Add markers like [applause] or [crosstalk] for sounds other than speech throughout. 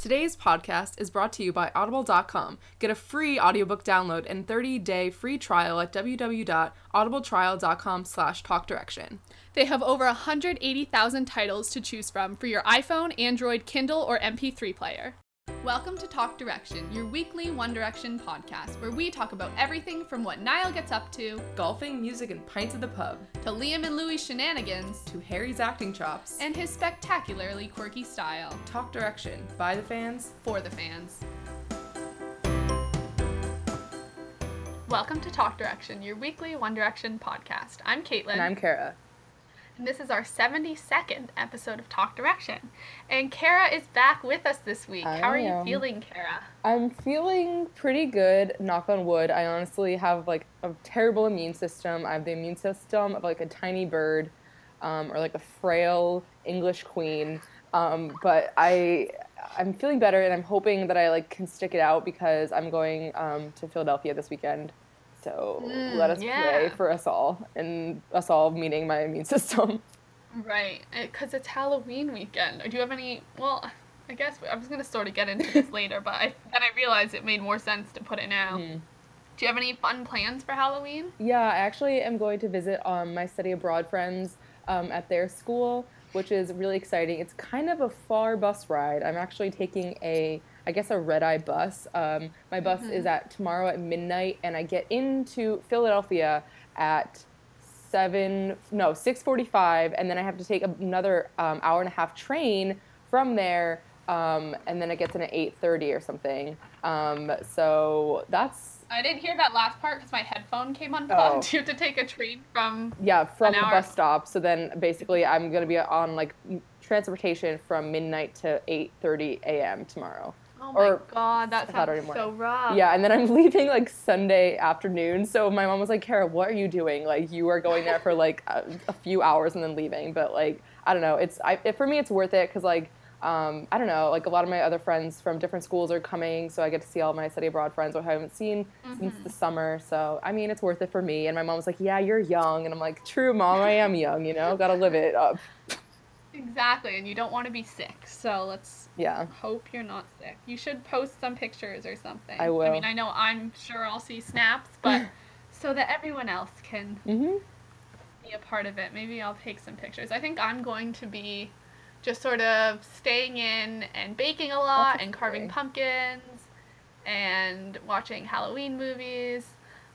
Today's podcast is brought to you by Audible.com. Get a free audiobook download and 30-day free trial at www.audibletrial.com slash talkdirection. They have over 180,000 titles to choose from for your iPhone, Android, Kindle, or MP3 player. Welcome to Talk Direction, your weekly One Direction podcast, where we talk about everything from what Niall gets up to, Golfing, music, and pints at the pub. to Liam and Louis' shenanigans, To Harry's acting chops. and his spectacularly quirky style. Talk Direction. By the fans. For the fans. Welcome to Talk Direction, your weekly One Direction podcast. I'm Caitlin. And I'm Kara. And this is our 72nd episode of Talk Direction. And Kara is back with us this week. I How are am. you feeling, Kara? I'm feeling pretty good, knock on wood. I honestly have like a terrible immune system. I have the immune system of like a tiny bird um, or like a frail English queen. Um, but I I'm feeling better and I'm hoping that I like can stick it out because I'm going um, to Philadelphia this weekend. So Mm, let us pray for us all and us all meaning my immune [laughs] system. Right, because it's Halloween weekend. Do you have any? Well, I guess I was gonna sort of get into this later, but I, then I realized it made more sense to put it now. Mhm. Do you have any fun plans for Halloween? Yeah, I actually am going to visit um, my study abroad friends um, at their school, which is really exciting. It's kind of a far bus ride. I'm actually taking a, I guess, a red eye bus. Um, my bus is at tomorrow at midnight, and I get into Philadelphia at seven, no, six forty-five, and then I have to take another um, hour and a half train from there, um, and then it gets in at eight thirty or something. Um, so that's I didn't hear that last part because my headphone came unplugged. Oh. [laughs] You have to take a train from. Yeah, from the bus stop. So then basically I'm gonna be on like transportation from midnight to 8:30 a.m. tomorrow. Oh my Or god, that Saturday sounds so morning. rough. Yeah, and then I'm [laughs] leaving like Sunday afternoon. So my mom was like, "Kara, what are you doing? Like you are going there for like a, a few hours and then leaving." But like I don't know. It's I, it, for me it's worth it because like. Um, I don't know, like a lot of my other friends from different schools are coming, so I get to see all my study abroad friends who I haven't seen since Mm-hmm. the summer. So, I mean, it's worth it for me. And my mom was like, Yeah, you're young. And I'm like, True, mom, I am young, you know, gotta live it up. [laughs] Exactly, and you don't want to be sick, so let's Yeah. hope you're not sick. You should post some pictures or something. I will. I mean, I know I'm sure I'll see snaps, but [laughs] so that everyone else can hmm be a part of it. Maybe I'll take some pictures. I think I'm going to be just sort of staying in and baking a lot That's and carving exciting. pumpkins and watching Halloween movies,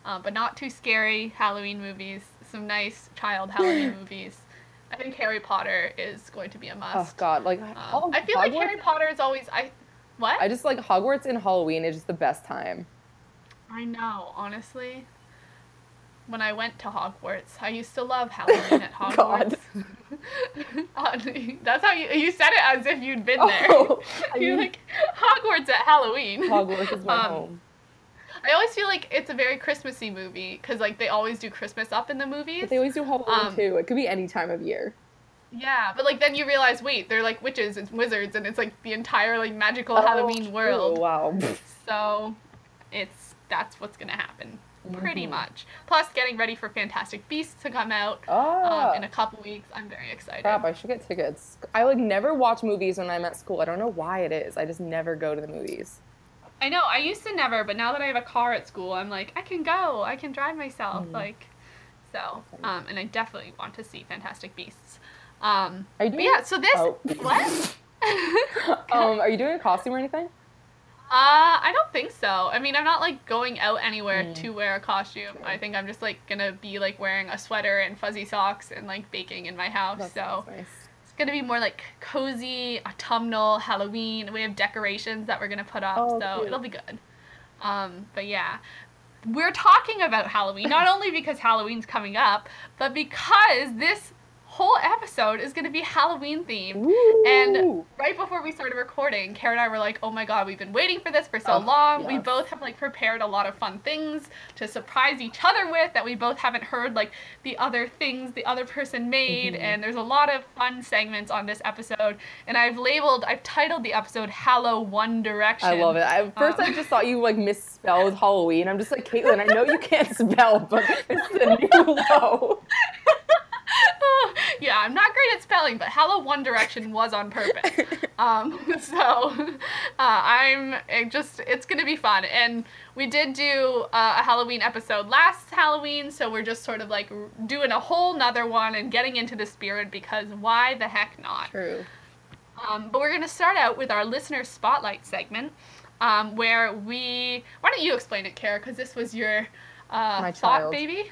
uh, but not too scary Halloween movies. Some nice child Halloween [laughs] movies. I think Harry Potter is going to be a must. Oh. God. Like, Um, I feel like Harry Potter is always I. What? I just like Hogwarts and Halloween is just the best time. I know, honestly. When I went to Hogwarts, I used to love Halloween at [laughs] Hogwarts. [laughs] That's how you you said it as if you'd been [laughs] there. Oh, I You're like Hogwarts at Halloween. Hogwarts is my Um, home. I always feel like it's a very Christmassy movie because like they always do Christmas up in the movies. But they always do Halloween um, too. It could be any time of year. yeah, but like then you realize, wait, they're like witches and wizards, and it's like the entire like magical Oh, Halloween world. Wow. [laughs] So it's that's what's gonna happen, pretty Mhm. much. Plus, getting ready for Fantastic Beasts to come out Ah. um, in a couple weeks. I'm very excited. Crap, I should get tickets. I like never watch movies when I'm at school. I don't know why it is. I just never go to the movies. I know. I used to never, but now that I have a car at school, I'm like, I can go. I can drive myself. Mhm. Like, so. Um, and I definitely want to see Fantastic Beasts. Um, Are you doing? yeah. So this Oh. [laughs] what? [laughs] um, are you doing a costume or anything? Uh, I don't think so. I mean, I'm not like going out anywhere Mm. to wear a costume. I think I'm just like gonna be like wearing a sweater and fuzzy socks and like baking in my house. So nice. It's gonna be more like cozy, autumnal, Halloween. We have decorations that we're gonna put up, Oh, so cute. it'll be good. Um, but yeah. We're talking about Halloween, not [laughs] only because Halloween's coming up, but because this whole episode is going to be Halloween themed. And right before we started recording, Kara and I were like, "Oh my god, we've been waiting for this for so Oh, long. We both have like prepared a lot of fun things to surprise each other with that we both haven't heard like the other things the other person made, Mhm. and there's a lot of fun segments on this episode. And I've labeled, I've titled the episode "Hallow One Direction." I love it. I, first, Um, I just thought you like misspelled [laughs] Halloween. I'm just like Caitlin. I know you can't spell, but this is a new [laughs] low. [laughs] [laughs] yeah, I'm not great at spelling, but Hello One Direction was on purpose. [laughs] Um, [laughs] so uh, I'm it just it's gonna be fun, and we did do uh, a Halloween episode last Halloween, so we're just sort of like doing a whole nother one and getting into the spirit because why the heck not? True. Um, but we're gonna start out with our listener spotlight segment, um, where we why don't you explain it, Kara? Because this was your uh, thought baby.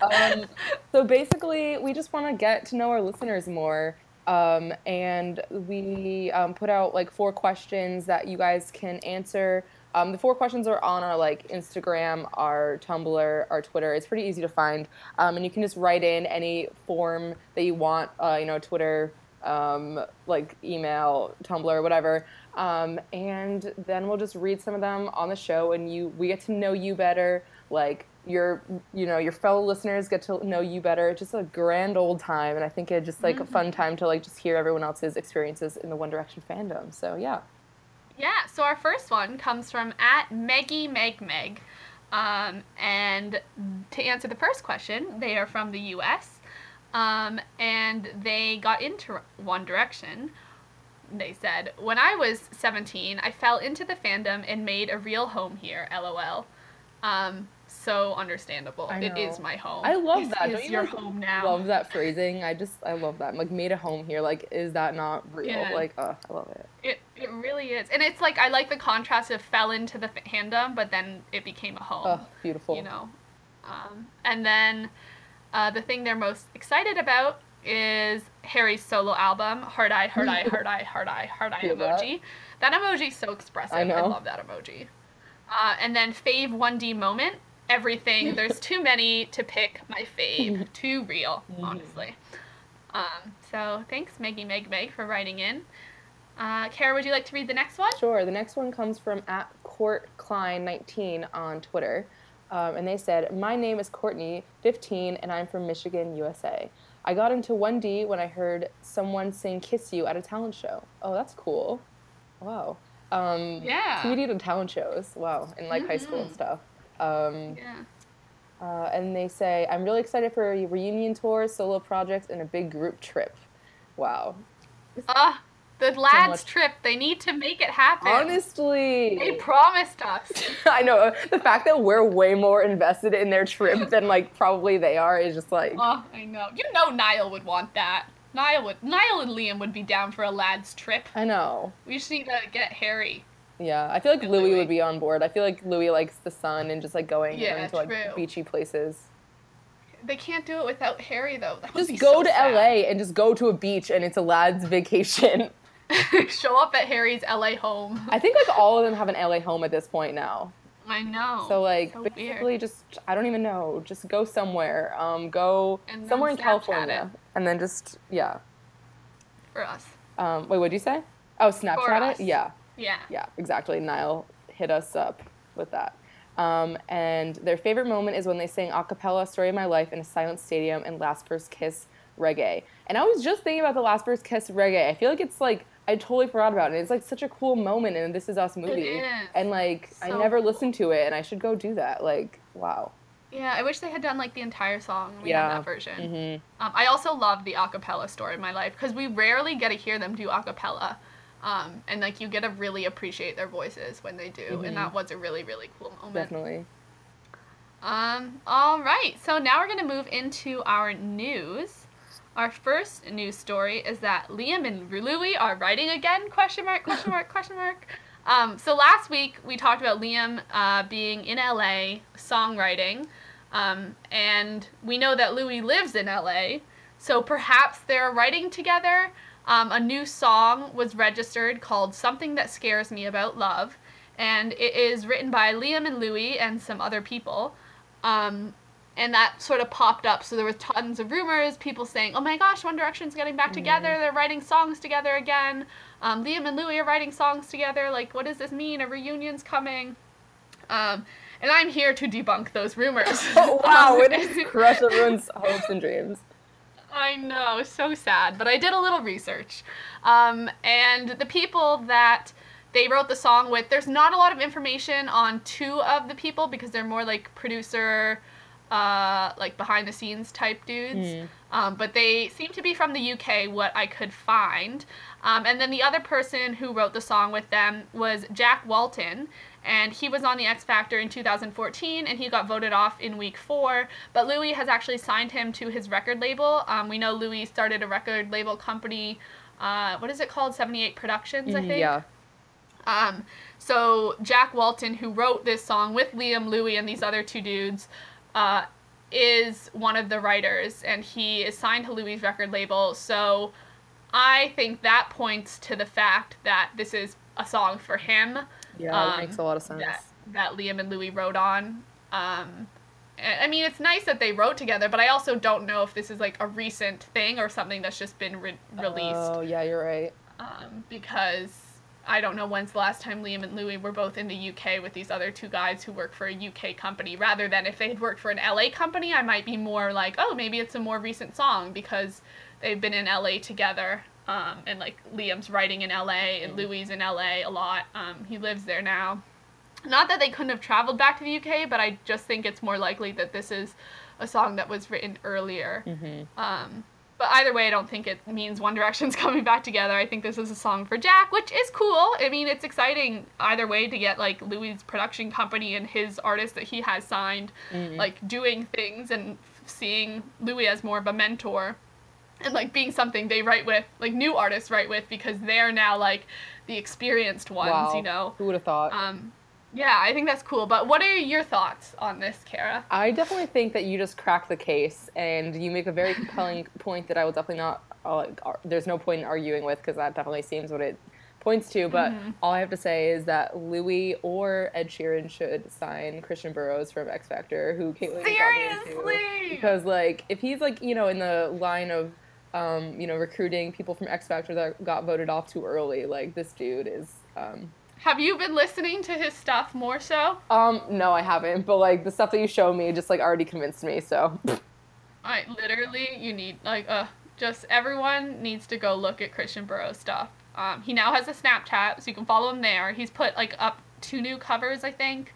Um, [laughs] so basically, we just want to get to know our listeners more. Um, and we um, put out like four questions that you guys can answer. Um, the four questions are on our like Instagram, our Tumblr, our Twitter. It's pretty easy to find, um, and you can just write in any form that you want. Uh, you know, Twitter, um, like email, Tumblr, whatever. And then we'll just read some of them on the show, and you we get to know you better. Like your you know your fellow listeners get to know you better. It's just a grand old time, and I think it's just like a fun time to like just hear everyone else's experiences in the One Direction fandom. So yeah. Yeah, so our first one comes from at Meggy Meg Meg. Um, and to answer the first question, they are from the US. Um, and they got into One Direction. They said, When I was 17, I fell into the fandom and made a real home here, lol. Um, so understandable. It is my home. I love This that. is you your like, home now. Love that phrasing. I just I love that. Like made a home here. Like is that not real? Yeah. Like uh, I love it. It it really is, and it's like I like the contrast of fell into the fandom, but then it became a home. Oh, beautiful. You know, um, and then uh, the thing they're most excited about is Harry's solo album, Hard Eye, Hard Eye, Hard Eye, Hard Eye, Hard Eye [laughs] Feel that. emoji. That emoji is so expressive. I know. I love that emoji. Uh, and then fave 1D moment. Everything. [laughs] There's too many to pick my fave. too real, honestly. Um, so thanks, Meggy Meg Meg, for writing in. Uh, Kara, would you like to read the next one? Sure. The next one comes from at Court Klein 19 on Twitter. Um, and they said, My name is Courtney, 15, and I'm from Michigan, USA. I got into 1D when I heard someone sing Kiss You at a talent show. Oh, that's cool. Wow. Um, Yeah. TV to talent shows. Wow. In like high school and stuff. Um, Yeah. uh, and they say, I'm really excited for a reunion tour, solo projects, and a big group trip. Wow. Ah, the lads much- trip. They need to make it happen. Honestly. They promised us. [laughs] I know the fact that we're way more invested in their trip [laughs] than like probably they are is just like oh, I know. You know Niall would want that. Niall would Niall and Liam would be down for a lads trip. I know. We just need to get Harry. Yeah, I feel like Louis Louis. would be on board. I feel like Louis likes the sun and just like going Yeah, into like true. beachy places. They can't do it without Harry though. That Just go so to sad. LA and just go to a beach and it's a lad's vacation. [laughs] [laughs] Show up at Harry's LA home. I think like all of them have an LA home at this point now. I know. So like So basically weird. just I don't even know. Just go somewhere. Um go somewhere in California. And then just yeah. for us. Um wait, what'd you say? Oh, Snapchat it? Yeah. Yeah. Yeah, exactly. Niall hit us up with that. Um, and their favorite moment is when they sing a cappella Story of My Life in a silent stadium and Last First Kiss reggae. And I was just thinking about the Last First Kiss reggae. I feel like it's like, I totally forgot about it. It's like such a cool moment in This Is Us movie. is. And like, I never cool. listened to it and I should go do that. Like, wow. Yeah, I wish they had done like the entire song. We Yeah. that version. hmm Um, I also love the acapella story in my life because we rarely get to hear them do acapella. Um, and like you get to really appreciate their voices when they do, Mhm. and that was a really really cool moment. Definitely. Um, all right, so now we're gonna move into our news. Our first news story is that Liam and Louis are writing again? Question mark? Question mark? [laughs] question mark? Um, so last week we talked about Liam uh, being in LA songwriting, um, and we know that Louis lives in LA, so perhaps they're writing together. Um, a new song was registered called "Something That Scares Me About Love," and it is written by Liam and Louis and some other people. Um, and that sort of popped up. So there was tons of rumors, people saying, "Oh my gosh, One Direction's getting back together. They're writing songs together again. Um, Liam and Louis are writing songs together. Like, what does this mean? A reunion's coming." Um, and I'm here to debunk those rumors. [laughs] Oh, wow. It is [laughs] [laughs] crush everyone's hopes and dreams. I know, so sad. But I did a little research. Um, and the people that they wrote the song with, there's not a lot of information on two of the people because they're more like producer uh, like behind the scenes type dudes. Mm. Um, but they seem to be from the UK, what I could find. Um, and then the other person who wrote the song with them was Jack Walton. And he was on the X Factor in 2014 and he got voted off in week four. But Louis has actually signed him to his record label. Um, we know Louis started a record label company. Uh, what is it called? 78 Productions, I think. Yeah. Um, so Jack Walton, who wrote this song with Liam Louis and these other two dudes, uh, is one of the writers, and he is signed to Louis' record label. So I think that points to the fact that this is a song for him Yeah, Um, that makes a lot of sense. that that Liam and Louis wrote on. Um, I I mean, it's nice that they wrote together, but I also don't know if this is like a recent thing or something that's just been re- released Oh, yeah, you're right. um, because I don't know when's the last time Liam and Louis were both in the UK with these other two guys who work for a UK company. Rather than if they had worked for an LA company, I might be more like, oh, maybe it's a more recent song because they've been in LA together. Um, and like Liam's writing in LA and Louis in LA a lot. Um, he lives there now. Not that they couldn't have traveled back to the UK, but I just think it's more likely that this is a song that was written earlier. Mm-hmm. Um, but either way, I don't think it means One Direction's [laughs] coming back together. I think this is a song for Jack, which is cool. I mean, it's exciting either way to get like Louis' production company and his artist that he has signed, Mhm. like doing things and seeing Louis as more of a mentor and [laughs] like being something they write with, like new artists write with because they're now like the experienced ones, wow. you know. Who would have thought? Um, yeah, I think that's cool. But what are your thoughts on this, Kara? I definitely think that you just cracked the case, and you make a very compelling [laughs] point that I will definitely not. Uh, there's no point in arguing with because that definitely seems what it points to. But Mhm. all I have to say is that Louis or Ed Sheeran should sign Christian Burrows from X Factor, who Caitlin got me into. Seriously? Because like, if he's like you know in the line of um, you know recruiting people from X Factor that got voted off too early, like this dude is. Um, Have you been listening to his stuff more so? um, no, I haven't. But like the stuff that you showed me just like already convinced me. So. I literally, you need like uh, just everyone needs to go look at Christian Burrows stuff. Um, he now has a Snapchat, so you can follow him there. He's put like up two new covers, I think,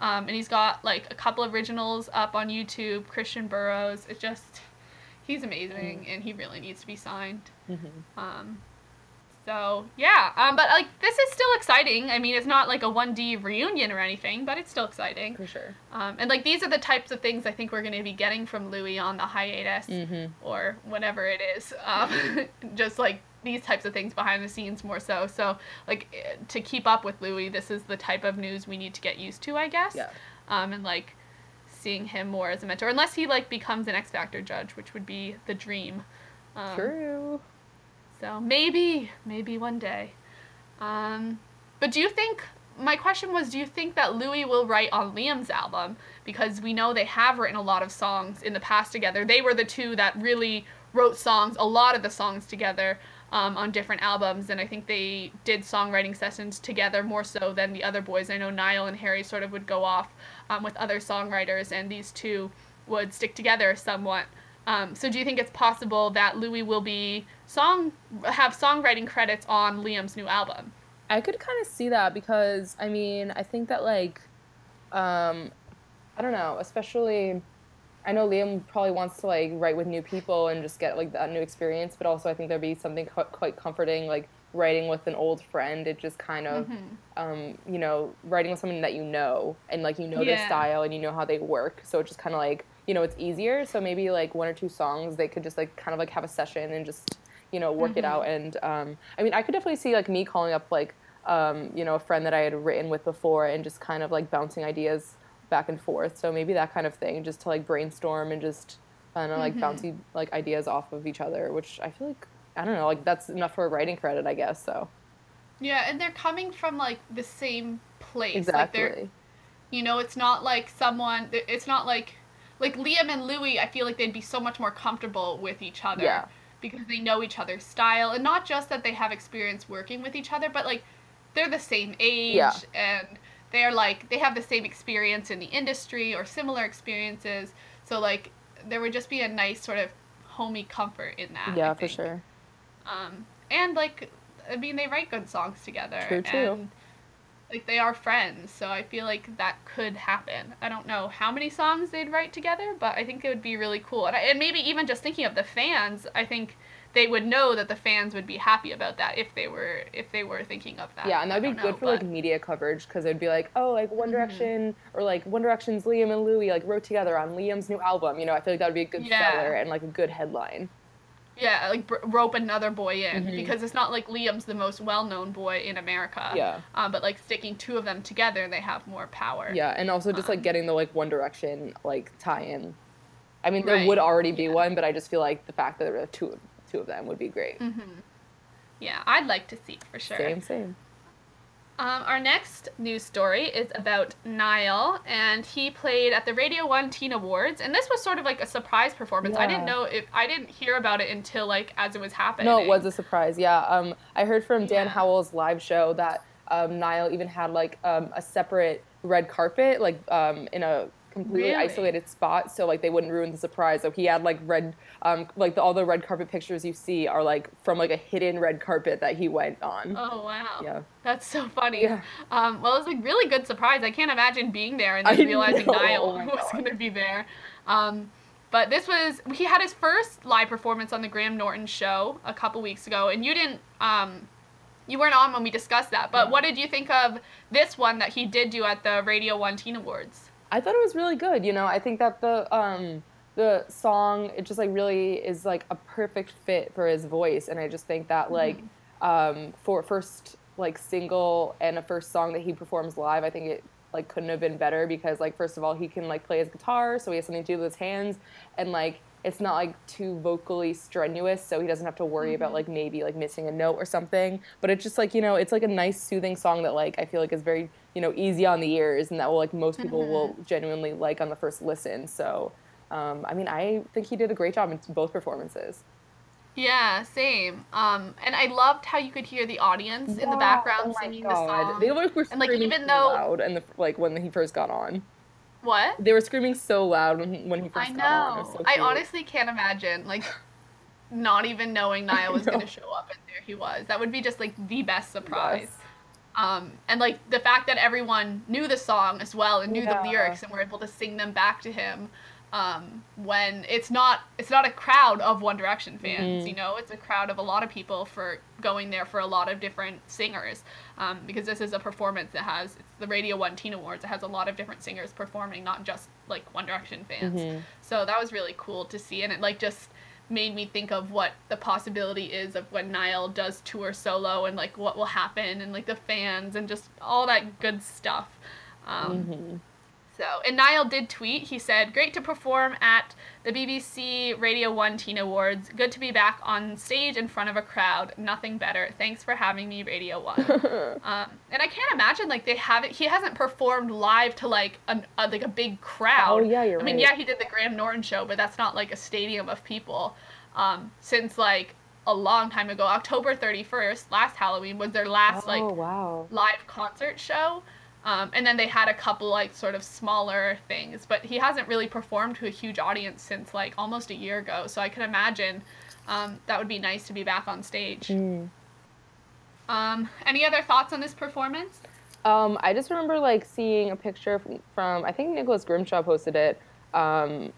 um, and he's got like a couple originals up on YouTube. Christian Burrows, it just he's amazing, and he really needs to be signed. Mhm. Um, so yeah, um, but like this is still exciting. I mean, it's not like a 1D reunion or anything, but it's still exciting. For sure. Um, and like these are the types of things I think we're going to be getting from Louis on the hiatus Mm-hmm. or whatever it is. Um, [laughs] just like these types of things behind the scenes more so. So like eh, to keep up with Louis, this is the type of news we need to get used to, I guess. Yeah. Um, and like seeing him more as a mentor, unless he like becomes an X Factor judge, which would be the dream. Um, True. so maybe, maybe one day. Um, but do you think? My question was, do you think that Louis will write on Liam's album? Because we know they have written a lot of songs in the past together. They were the two that really wrote songs, a lot of the songs together um, on different albums, and I think they did songwriting sessions together more so than the other boys. I know Niall and Harry sort of would go off um, with other songwriters, and these two would stick together somewhat. Um, so do you think it's possible that Louis will be song have songwriting credits on Liam's new album? I could kind of see that because I mean I think that like, um, I don't know, especially. I know Liam probably wants to like write with new people and just get like that new experience, but also I think there'd be something qu- quite comforting like writing with an old friend. It just kind of, Mhm. um, you know, writing with someone that you know and like you know their style and you know how they work. So it's just kind of like you know it's easier. So maybe like one or two songs they could just like kind of like have a session and just you know work it Mhm. out. And um, I mean I could definitely see like me calling up like um, you know a friend that I had written with before and just kind of like bouncing ideas back and forth. So maybe that kind of thing, just to like brainstorm and just kind of like Mhm. bouncy like ideas off of each other, which I feel like I don't know, like that's enough for a writing credit, I guess. So Yeah, and they're coming from like the same place. Like exactly. they're, you know, it's not like someone. It's not like like Liam and Louis. I feel like they'd be so much more comfortable with each other. Yeah. Because they know each other's style, and not just that they have experience working with each other, but like they're the same age Yeah. and they're like they have the same experience in the industry or similar experiences. So like there would just be a nice sort of homey comfort in that. Yeah, for sure. Um, and like, I mean, they write good songs together. True, too. And like they are friends, so I feel like that could happen. I don't know how many songs they'd write together, but I think it would be really cool. And, I, and maybe even just thinking of the fans, I think they would know that the fans would be happy about that if they were if they were thinking of that. Yeah, and that'd be good know, for like media coverage because it'd be like, oh, like One Direction or like One Direction's Liam and Louis like wrote together on Liam's new album. You know, I feel like that would be a good Yeah. seller and like a good headline. Yeah, like rope another boy in Mhm. because it's not like Liam's the most well-known boy in America. Yeah. Um, but like sticking two of them together, they have more power. Yeah, and also just like Um, getting the like One Direction like tie-in. I mean, there Right, would already be yeah. one, but I just feel like the fact that there are two two of them would be great. Mm-hmm. Yeah, I'd like to see it for sure. Same, same. Um, our next news story is about Niall, and he played at the Radio One Teen Awards, and this was sort of like a surprise performance. I didn't know if I didn't hear about it until like as it was happening. No, it was a surprise. Yeah. Um, I heard from Dan Yeah. Howell's live show that um, Niall even had like um, a separate red carpet, like um, in a completely Really? isolated spot, so like they wouldn't ruin the surprise. So he had like red, um, like the, all the red carpet pictures you see are like from like a hidden red carpet that he went on. Oh wow. Yeah. That's so funny. Yeah. Um, well, it was a really good surprise. I can't imagine being there and then I realizing know, Niall oh [laughs] was going to be there. Um, but this was he had his first live performance on the Graham Norton show a couple weeks ago, and you didn't um, you weren't on when we discussed that. But Yeah. what did you think of this one that he did do at the Radio One Teen Awards? I thought it was really good. You know, I think that the um, the song it just like really is like a perfect fit for his voice, and I just think that like um, for first like single and a first song that he performs live, I think it like couldn't have been better because like first of all he can like play his guitar, so he has something to do with his hands, and like it's not like too vocally strenuous, so he doesn't have to worry about like maybe like missing a note or something. But it's just like you know, it's like a nice soothing song that like I feel like is very you know easy on the ears, and that will like most people will [laughs] genuinely like on the first listen. So. Um, I mean, I think he did a great job in both performances. Yeah, same. Um, and I loved how you could hear the audience in the background oh singing the song. They like, were And, like, screaming even so though- loud, and the, like when he first got on, what? they were screaming so loud when he, when he first I got on. Know. so I honestly can't imagine like not even knowing [laughs] Niall was know. gonna show up and there he was. That would be just like the best surprise. Yes. Um, and like the fact that everyone knew the song as well and knew Yeah. the lyrics and were able to sing them back to him. Um, when it's not it's not a crowd of One Direction fans, Mhm. you know, it's a crowd of a lot of people for going there for a lot of different singers. Um, because this is a performance that has it's the Radio One Teen Awards. It has a lot of different singers performing, not just like One Direction fans. Mhm. So that was really cool to see, and it like just made me think of what the possibility is of when Niall does tour solo and like what will happen and like the fans and just all that good stuff. Um, Mhm. So, and Niall did tweet. He said, "Great to perform at the BBC Radio One Teen Awards. Good to be back on stage in front of a crowd. Nothing better. Thanks for having me, Radio One." [laughs] um, and I can't imagine like they haven't. He hasn't performed live to like an, a, like a big crowd. Oh, yeah, you're I mean, yeah, he did the Graham Norton show, but that's not like a stadium of people. Um, since like a long time ago, October thirty first, last Halloween was their last like oh wow. live concert show. Um, and then they had a couple like sort of smaller things, but he hasn't really performed to a huge audience since like almost a year ago. So I can imagine um, that would be nice to be back on stage. Mm. Um, any other thoughts on this performance? Um, I just remember like seeing a picture from, from I think Nicholas Grimshaw posted it. Um,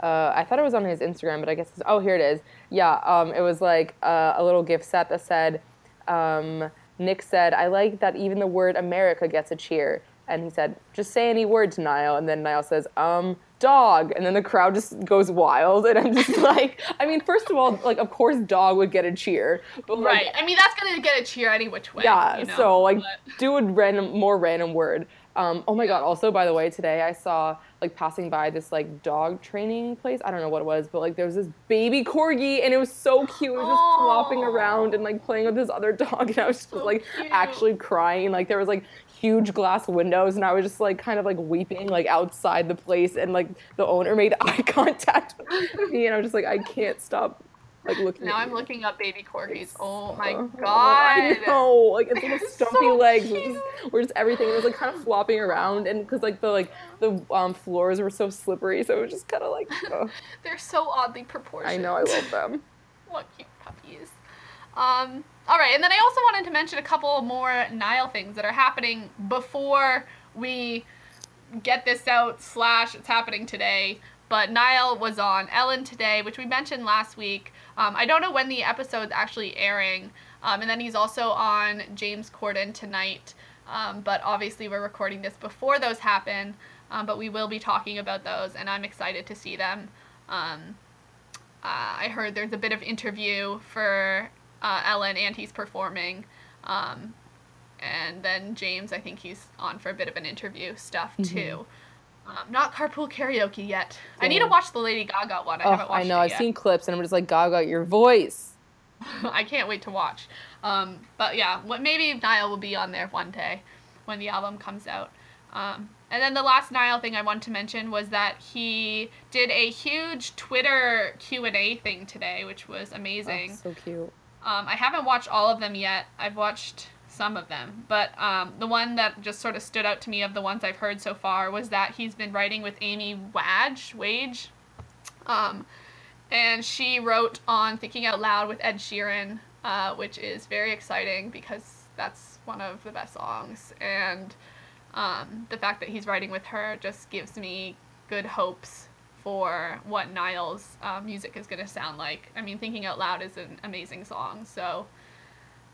uh, I thought it was on his Instagram, but I guess it's, oh here it is. Yeah, um, it was like uh, a little gift set that said, um, Nick said, "I like that even the word America gets a cheer." And he said, "Just say any word to Niall." And then Niall says, "Um, dog." And then the crowd just goes wild, and I'm just [laughs] like, I mean, first of all, like of course, dog would get a cheer, but like, Right. I mean, that's gonna get a cheer any which way. yeah, you know, so like but- do a random more random word. Um, oh my god, also by the way, today I saw like passing by this like dog training place. I don't know what it was, but like there was this baby corgi and it was so cute. It was just flopping around and like playing with this other [laughs] dog and I was just So like cute. actually crying. Like there was like huge glass windows and I was just like kind of like weeping like outside the place and like the owner made [laughs] eye contact with me and I was just like I can't stop like looking now I'm looking up baby corgis. Oh my Oh, god. Know, like its [laughs] little stumpy so legs were just, were just everything. It was like kind of flopping around, and because like the like the um, floors were so slippery, so it was just kind of like. [laughs] ugh. They're so oddly proportioned. I know, I love them. [laughs] What cute puppies. Um, all right, and then I also wanted to mention a couple more Niall things that are happening before we get this out. Slash, it's happening today. But Niall was on Ellen today, which we mentioned last week. Um, I don't know when the episode's actually airing. Um, and then he's also on James Corden tonight. Um, but obviously, we're recording this before those happen. Um, but we will be talking about those, and I'm excited to see them. Um, uh, I heard there's a bit of interview for uh, Ellen, and he's performing. Um, and then James, I think he's on for a bit of an interview stuff Mm-hmm. too. Um, not carpool karaoke yet. I need to watch the Lady Gaga one. I Oh, haven't watched I know. I've yet. seen clips, and I'm just like, Gaga, your voice. [laughs] I can't wait to watch. Um, but yeah, what maybe Niall will be on there one day when the album comes out. Um, and then the last Niall thing I wanted to mention was that he did a huge Twitter Q and A thing today, which was Oh, amazing. so cute. Um, I haven't watched all of them yet. I've watched some of them, but um, the one that just sort of stood out to me of the ones I've heard so far was that he's been writing with Amy Wadge, Wage, um, and she wrote on Thinking Out Loud with Ed Sheeran, uh, which is very exciting because that's one of the best songs, and um, the fact that he's writing with her just gives me good hopes for what Niall's uh, music is going to sound like. I mean, Thinking Out Loud is an amazing song, so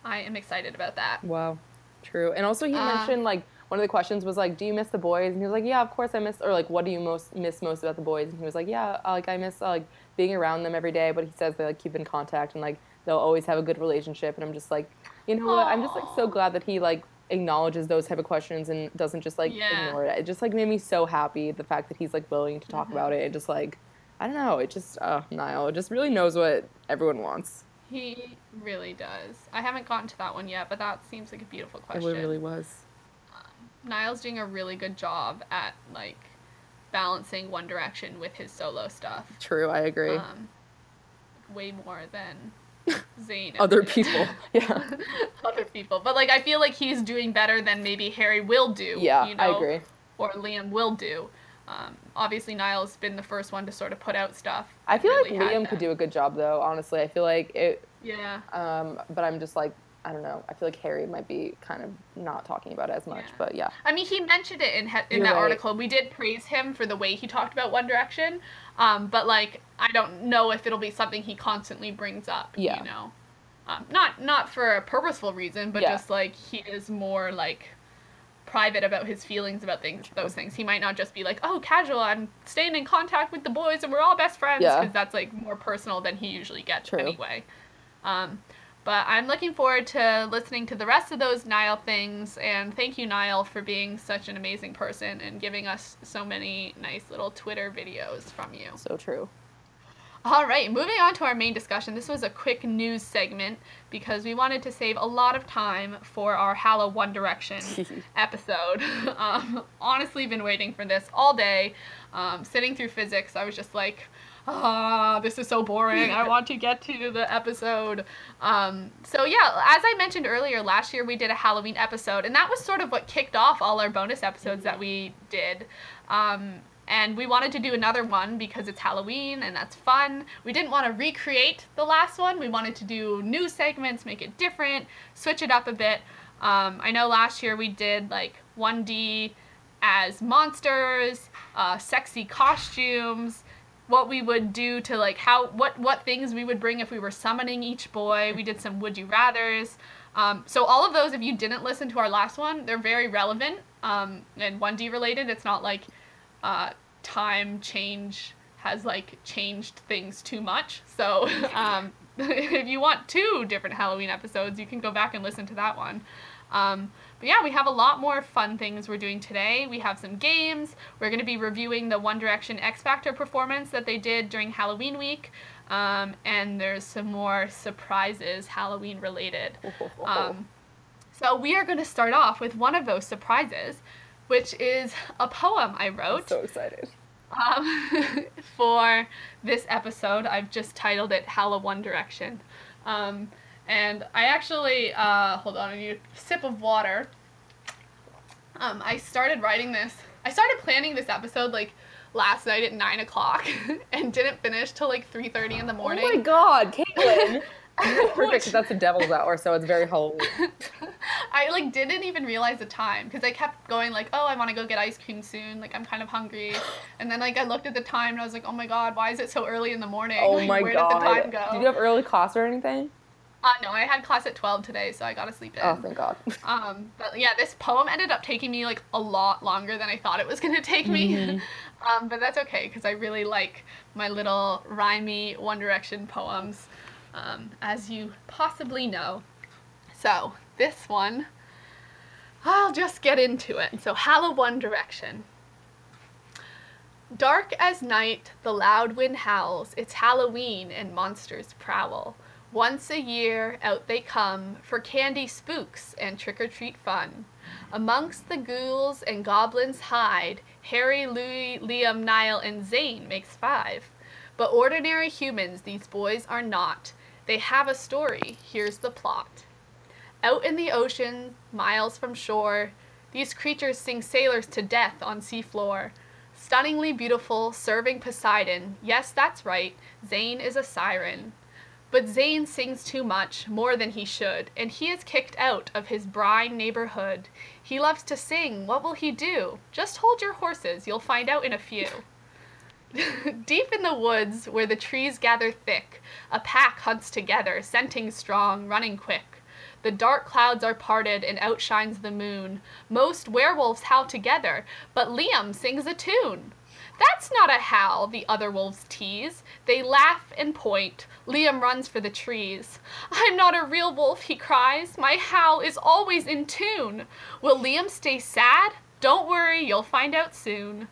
I am excited about that. Wow, true. And also, he Uh, mentioned like one of the questions was like, "Do you miss the boys?" And he was like, "Yeah, of course I miss." Or like, "What do you most miss most about the boys?" And he was like, "Yeah, uh, like I miss uh, like being around them every day." But he says they like keep in contact and like they'll always have a good relationship. And I'm just like, you know what? I'm just like so glad that he like acknowledges those type of questions and doesn't just like Yeah. ignore it. It just like made me so happy the fact that he's like willing to talk Mhm. about it. It just like I don't know. It just uh, Niall. It just really knows what everyone wants. He really does. I haven't gotten to that one yet, but that seems like a beautiful question. It really was. Niall's doing a really good job at like balancing One Direction with his solo stuff. True. I agree. Um, way more than [laughs] Zayn. Other people. Yeah. [laughs] Other people, but like I feel like he's doing better than maybe Harry will do. Yeah, you I agree. Or Liam will do. Um, obviously, Niall's been the first one to sort of put out stuff. I feel really like Liam could do a good job though. Honestly, I feel like it. Yeah. Um, but I'm just like I don't know. I feel like Harry might be kind of not talking about it as much. Yeah. But yeah, I mean, he mentioned it in he- in You're that right. article. We did praise him for the way he talked about One Direction, um, but like I don't know if it'll be something he constantly brings up. Yeah. You know, um, not not for a purposeful reason, but Yeah. just like he is more like private about his feelings about things those things he might not just be like oh casual i'm staying in contact with the boys and we're all best friends Yeah. because that's like more personal than he usually gets True. anyway um, but I'm looking forward to listening to the rest of those Niall things. And thank you, Niall, for being such an amazing person and giving us so many nice little Twitter videos from you. so true. All right, moving on to our main discussion. This was a quick news segment because we wanted to save a lot of time for our Hallow One Direction [laughs] episode. [laughs] Um, honestly, been waiting for this all day. Um, sitting through physics, I was just like, ah, this is so boring. I want to get to the episode. Um, so yeah, as I mentioned earlier, last year we did a Halloween episode, and that was sort of what kicked off all our bonus episodes that we did. Um, and we wanted to do another one because it's Halloween and that's fun. We didn't want to recreate the last one. We wanted to do new segments, make it different, switch it up a bit. Um, I know last year we did like 1D as monsters, uh, sexy costumes, what we would do to like how what what things we would bring if we were summoning each boy. We did some would you rather's. Um, so all of those, if you didn't listen to our last one, they're very relevant um, and 1D related. It's not like uh, time change has like changed things too much. So [laughs] um, [laughs] if you want two different Halloween episodes, you can go back and listen to that one. Um, but yeah, we have a lot more fun things we're doing today. We have some games. We're going to be reviewing the One Direction X Factor performance that they did during Halloween week. Um, and there's some more surprises Halloween related. [laughs] Um, so we are going to start off with one of those surprises, which is a poem I wrote so excited. um, [laughs] for this episode. I've just titled it "Hallow One Direction," um, and I actually uh, hold on. I need a sip of water. Um, I started writing this. I started planning this episode like last night at nine o'clock, [laughs] and didn't finish till like three thirty in the morning. Oh my God, Caitlin! [laughs] [laughs] perfect because that's the devil's hour, so it's very Halloween. [laughs] I like didn't even realize the time because I kept going like, oh, I want to go get ice cream soon. Like I'm kind of hungry, [sighs] and then like I looked at the time and I was like, oh my god, why is it so early in the morning? Oh like, my where god! did the time go? Did you have early class or anything? Uh, no, I had class at 12 today, so I got to sleep in. Oh, thank God. [laughs] Um, but yeah, this poem ended up taking me like a lot longer than I thought it was gonna take me. Mm-hmm. um, but that's okay because I really like my little rhymey One Direction poems, um, as you possibly know. So this one, I'll just get into it. So Hallow One Direction. Dark as night, the loud wind howls. It's Halloween and monsters prowl. Once a year, out they come for candy spooks and trick or treat fun. Amongst the ghouls and goblins hide, Harry, Louis, Liam, Niall, and Zayn makes five. But ordinary humans, these boys are not. They have a story. Here's the plot. Out in the ocean, miles from shore, these creatures sing sailors to death on seafloor. Stunningly beautiful, serving Poseidon. Yes, that's right, Zayn is a siren. But Zayn sings too much, more than he should, and he is kicked out of his brine neighborhood. He loves to sing, what will he do? Just hold your horses, you'll find out in a few. [laughs] Deep in the woods, where the trees gather thick, a pack hunts together, scenting strong, running quick. The dark clouds are parted and outshines the moon. Most werewolves howl together, but Liam sings a tune. That's not a howl, the other wolves tease. They laugh and point. Liam runs for the trees. I'm not a real wolf, he cries. My howl is always in tune. Will Liam stay sad? Don't worry, you'll find out soon.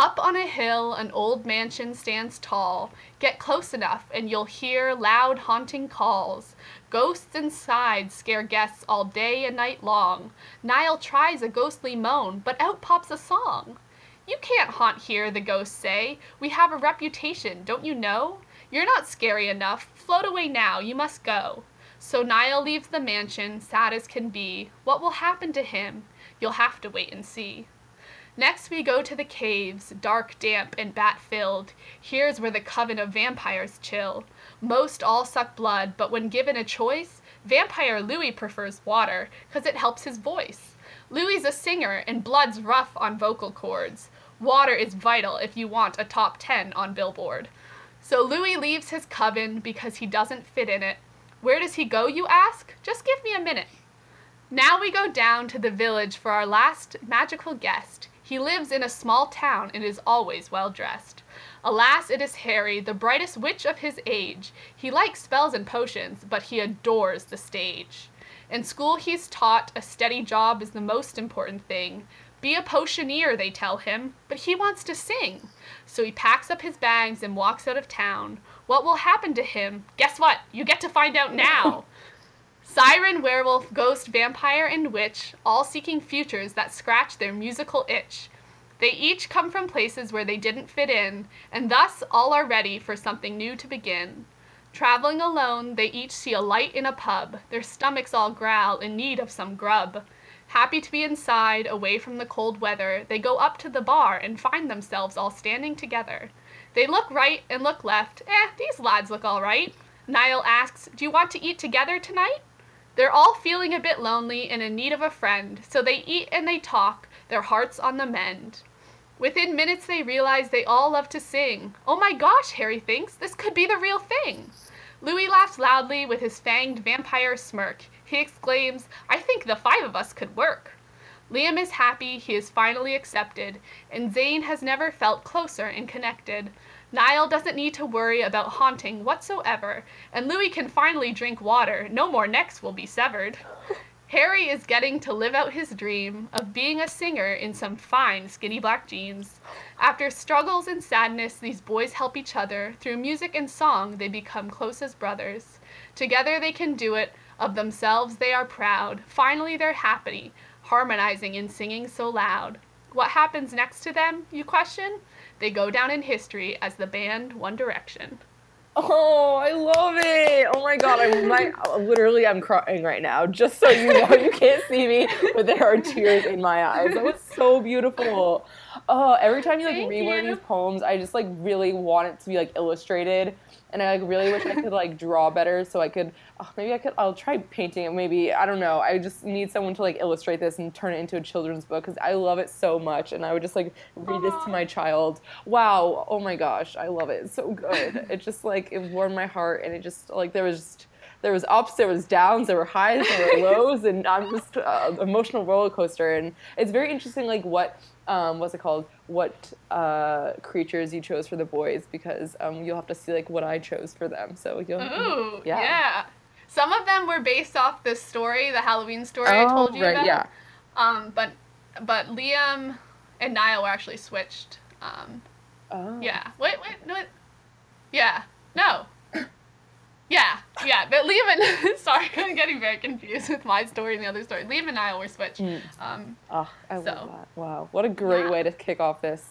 Up on a hill, an old mansion stands tall. Get close enough, and you'll hear loud, haunting calls. Ghosts inside scare guests all day and night long. Niall tries a ghostly moan, but out pops a song. You can't haunt here, the ghosts say. We have a reputation, don't you know? You're not scary enough. Float away now, you must go. So Niall leaves the mansion, sad as can be. What will happen to him? You'll have to wait and see. Next, we go to the caves, dark, damp, and bat filled. Here's where the coven of vampires chill. Most all suck blood, but when given a choice, vampire Louis prefers water, 'cause it helps his voice. Louis's a singer, and blood's rough on vocal cords. Water is vital if you want a top 10 on Billboard. So Louis leaves his coven because he doesn't fit in it. Where does he go, you ask? Just give me a minute. Now we go down to the village for our last magical guest. He lives in a small town and is always well dressed. Alas, it is Harry, the brightest witch of his age. He likes spells and potions, but he adores the stage. In school, he's taught a steady job is the most important thing. Be a potioneer, they tell him, but he wants to sing. So he packs up his bags and walks out of town. What will happen to him? Guess what? You get to find out now. [laughs] Siren, werewolf, ghost, vampire, and witch, all seeking futures that scratch their musical itch. They each come from places where they didn't fit in, and thus all are ready for something new to begin. Traveling alone, they each see a light in a pub. Their stomachs all growl in need of some grub. Happy to be inside, away from the cold weather, they go up to the bar and find themselves all standing together. They look right and look left. Eh, these lads look all right. Niall asks, Do you want to eat together tonight? They're all feeling a bit lonely and in need of a friend, so they eat and they talk, their hearts on the mend. Within minutes, they realize they all love to sing. Oh my gosh, Harry thinks, this could be the real thing. Louis laughs loudly with his fanged vampire smirk. He exclaims, I think the five of us could work. Liam is happy he is finally accepted, and Zayn has never felt closer and connected. Niall doesn't need to worry about haunting whatsoever, and Louis can finally drink water. No more necks will be severed. [laughs] Harry is getting to live out his dream of being a singer in some fine skinny black jeans. After struggles and sadness, these boys help each other. Through music and song, they become close as brothers. Together they can do it. Of themselves they are proud. Finally they're happy, harmonizing and singing so loud. What happens next to them, you question? They go down in history as the band One Direction. Oh, I love it! Oh my god, I might literally I'm crying right now. Just so you know, you can't see me, but there are tears in my eyes. That was so beautiful. oh, every time you like Thank read one of you. these poems, I just like really want it to be like illustrated, and I like really wish I could like draw better so I could. Oh, maybe I could. I'll try painting it. Maybe I don't know. I just need someone to like illustrate this and turn it into a children's book because I love it so much, and I would just like read this to my child. Wow. Oh my gosh, I love it. It's so good. it just like it warmed my heart, and it just like there was. Just, there was ups, there was downs, there were highs, there were lows, and I'm just uh, emotional roller coaster. And it's very interesting, like what um, what's it called? What uh, creatures you chose for the boys? Because um, you'll have to see like what I chose for them. So you'll. Ooh, Yeah. yeah. Some of them were based off this story, the Halloween story I Oh, told you right, about. yeah. Um, but but Liam and Niall were actually switched. Um, Oh. yeah. Wait, wait, no. wait. Yeah. No. Yeah, yeah. But Liam and [laughs] sorry, I'm getting very confused with my story and the other story. Liam and Niall were switched. Mm. Um, Oh, I So. love that. Wow, what a great Yeah. way to kick off this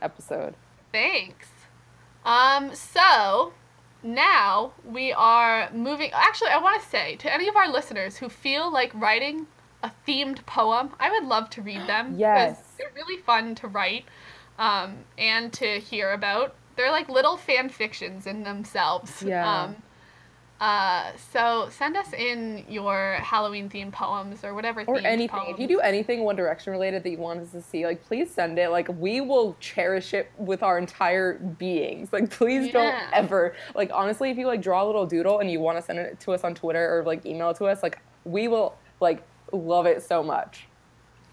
episode. Thanks. Um, so now we are moving. Actually, I want to say to any of our listeners who feel like writing a themed poem, I would love to read them. Yes. They're really fun to write um, and to hear about. They're like little fan fictions in themselves. Yeah. Um, uh, so send us in your Halloween themed poems or whatever. Or anything. If you do anything One Direction related that you want us to see, like please send it. Like we will cherish it with our entire beings. Like please don't ever like honestly, if you like draw a little doodle and you want to send it to us on Twitter or like email it to us, like we will like love it so much.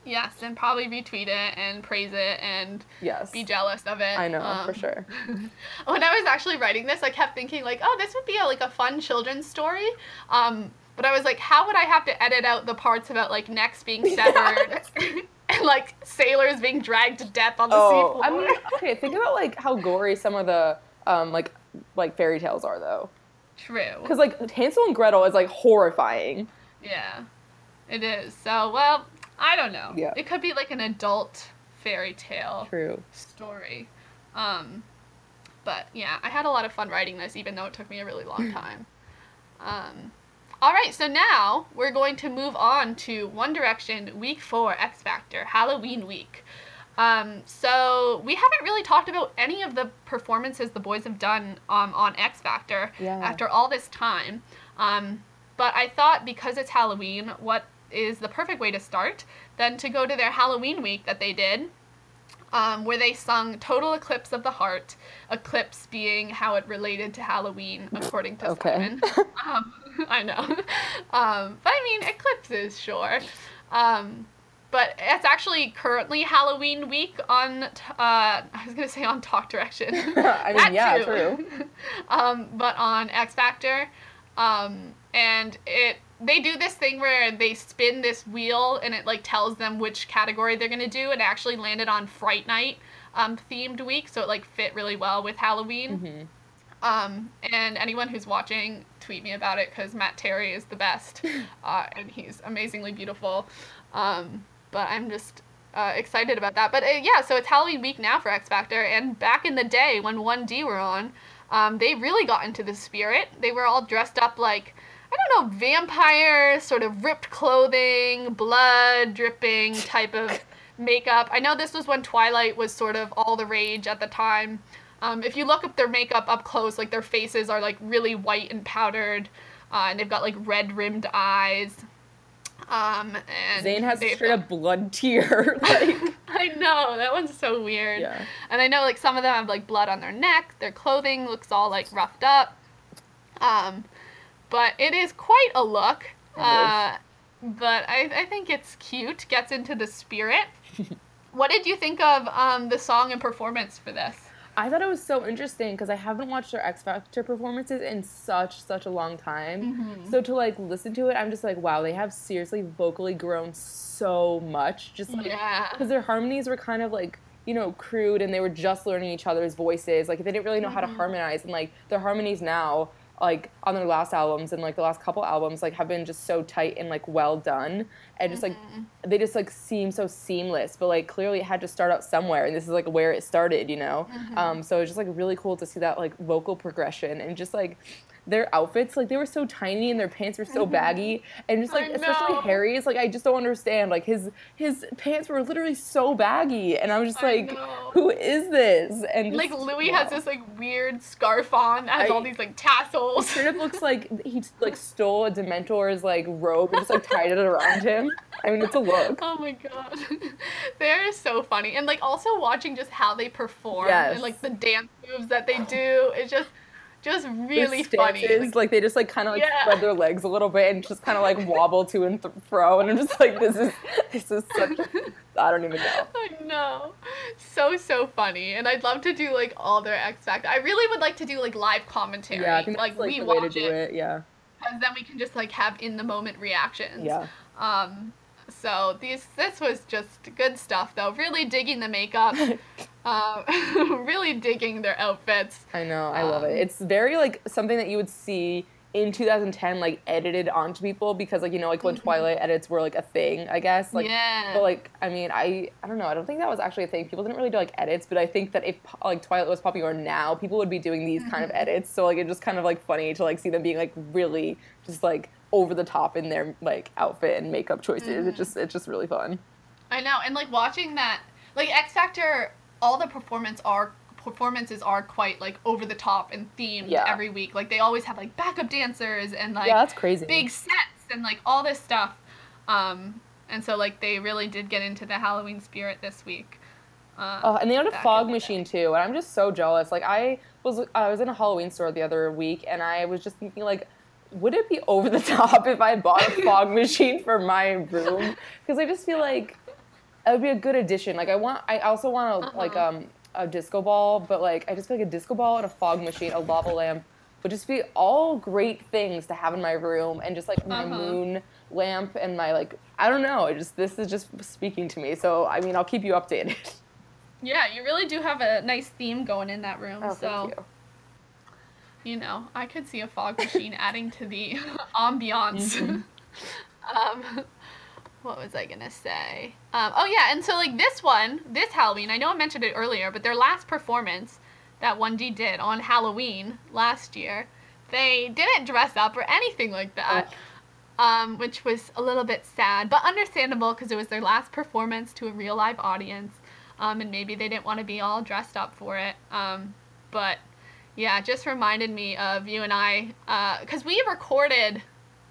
Yes, and probably retweet it and praise it and Yes. be jealous of it. I know, Um, for sure. [laughs] when I was actually writing this, I kept thinking like, oh, this would be a, like a fun children's story. Um, but I was like, how would I have to edit out the parts about like necks being [laughs] severed [laughs] and like sailors being dragged to death on the Oh, seafloor? I mean, okay, think about like how gory some of the um like like fairy tales are though. True. Because like Hansel and Gretel is like horrifying. Yeah, it is. So well, I don't know. Yeah. It could be like an adult fairy tale. True. story. Um, but yeah, I had a lot of fun writing this, even though it took me a really long [laughs] time. Um, all right, so now we're going to move on to One Direction Week 4 X Factor, Halloween Week. Um, so we haven't really talked about any of the performances the boys have done um, on X Factor Yeah. after all this time. Um, but I thought because it's Halloween, what is the perfect way to start than to go to their Halloween week that they did um, where they sung Total Eclipse of the Heart, eclipse being how it related to Halloween, according to Okay. [laughs] Um, [laughs] I know. Um, but I mean, eclipses, sure. Um, but it's actually currently Halloween week on, uh, I was going to say on Talk Direction. [laughs] I mean, yeah, too. true. um, but on X Factor. Um, and it they do this thing where they spin this wheel and it like tells them which category they're gonna do. And it actually landed on Fright Night um, themed week, so it like fit really well with Halloween. Mhm. Um, and anyone who's watching, tweet me about it because Matt Terry is the best, [laughs] uh, and he's amazingly beautiful. Um, but I'm just uh, excited about that. But uh, yeah, so it's Halloween week now for X Factor, and back in the day when 1D were on, um, they really got into the spirit. They were all dressed up like I don't know, vampires, sort of ripped clothing, blood dripping type of [laughs] makeup. I know this was when Twilight was sort of all the rage at the time. Um, if you look up their makeup up close, like their faces are like really white and powdered, uh, and they've got like red rimmed eyes. Um, and Zayn has a straight up [laughs] blood tear. [laughs] like, I know that one's so weird. yeah. And I know like some of them have like blood on their neck. Their clothing looks all like roughed up. Um, but it is quite a look. Uh, but I, I think it's cute. Gets into the spirit. [laughs] what did you think of um, the song and performance for this? I thought it was so interesting because I haven't watched their X Factor performances in such such a long time. Mm-hmm. So to like listen to it, I'm just like, wow, they have seriously vocally grown so much. Just like Yeah. because their harmonies were kind of like you know crude and they were just learning each other's voices. Like they didn't really know how to Mhm. harmonize and like their harmonies now. Like on their last albums and like the last couple albums, like have been just so tight and like well done, and just like Mhm. they just like seem so seamless but like clearly it had to start out somewhere and this is like where it started you know Mhm. um, so it's just like really cool to see that like vocal progression and just like their outfits like they were so tiny and their pants were so baggy and just like especially. Harry's like I just don't understand like his his pants were literally so baggy and I was just I like know. who is this and Like just- Louis wow. has this like weird scarf on that has I- all these like tassels. Straight up looks like [laughs] he like stole a Dementor's like robe and just like tied it around him. I mean, it's a look. Oh my god. [laughs] They're so funny. And like also watching just how they perform Yes. and like the dance moves that they do is just just really funny. Like, like, they just like kind of like Yeah. spread their legs a little bit and just kind of like wobble to and th- fro, and I'm just like, this is this is such. I don't even know. [laughs] I know. So so funny. And I'd love to do like all their X Factor. I really would like to do like live commentary. Yeah, like, that's like we the way to watch do it, it. Yeah, and then we can just like have in the moment reactions. yeah. Um, so these this was just good stuff though. Really digging the makeup. [laughs] um, [laughs] really digging their outfits. I know. I love it. Um, It's very like something that you would see in 2010, like edited onto people because like you know like when Twilight edits were like a thing, I guess. Like, Mm-hmm. yeah. But like, I mean, I I don't know. I don't think that was actually a thing. People didn't really do like edits, but I think that if like Twilight was popular now, people would be doing these kind of Mm-hmm. edits. So like, it's just kind of like funny to like see them being like really just like over the top in their like outfit and makeup choices. Mm-hmm. It just it's just really fun. I know, and like watching that, like X Factor, all the performance are performances are quite like over the top and themed Yeah. every week. Like they always have like backup dancers and like yeah, that's crazy. big sets and like all this stuff. Um, and so like they really did get into the Halloween spirit this week. Uh, Oh, and they had a fog machine too, and I'm just so jealous. Like I was, I was in a Halloween store the other week, and I was just thinking, like, would it be over the [laughs] top if I bought a fog [laughs] machine for my room? Because I just feel like it would be a good addition. Like I want, I also want a like Uh-huh. um a disco ball, but like I just feel like a disco ball and a fog machine, a lava [laughs] lamp would just be all great things to have in my room, and just like my Uh-huh. moon lamp and my like I don't know. It just this is just speaking to me. So I mean, I'll keep you updated. yeah, you really do have a nice theme going in that room. Oh, so thank you. you know, I could see a fog machine adding to the [laughs] ambiance. [laughs] um, what was I gonna say? Um, oh yeah, and so like this one, this Halloween, I know I mentioned it earlier, but their last performance that 1D did on Halloween last year, they didn't dress up or anything like that. Um, which was a little bit sad, but understandable because it was their last performance to a real live audience, um, and maybe they didn't want to be all dressed up for it. Um, but yeah, just reminded me of you and I, because we recorded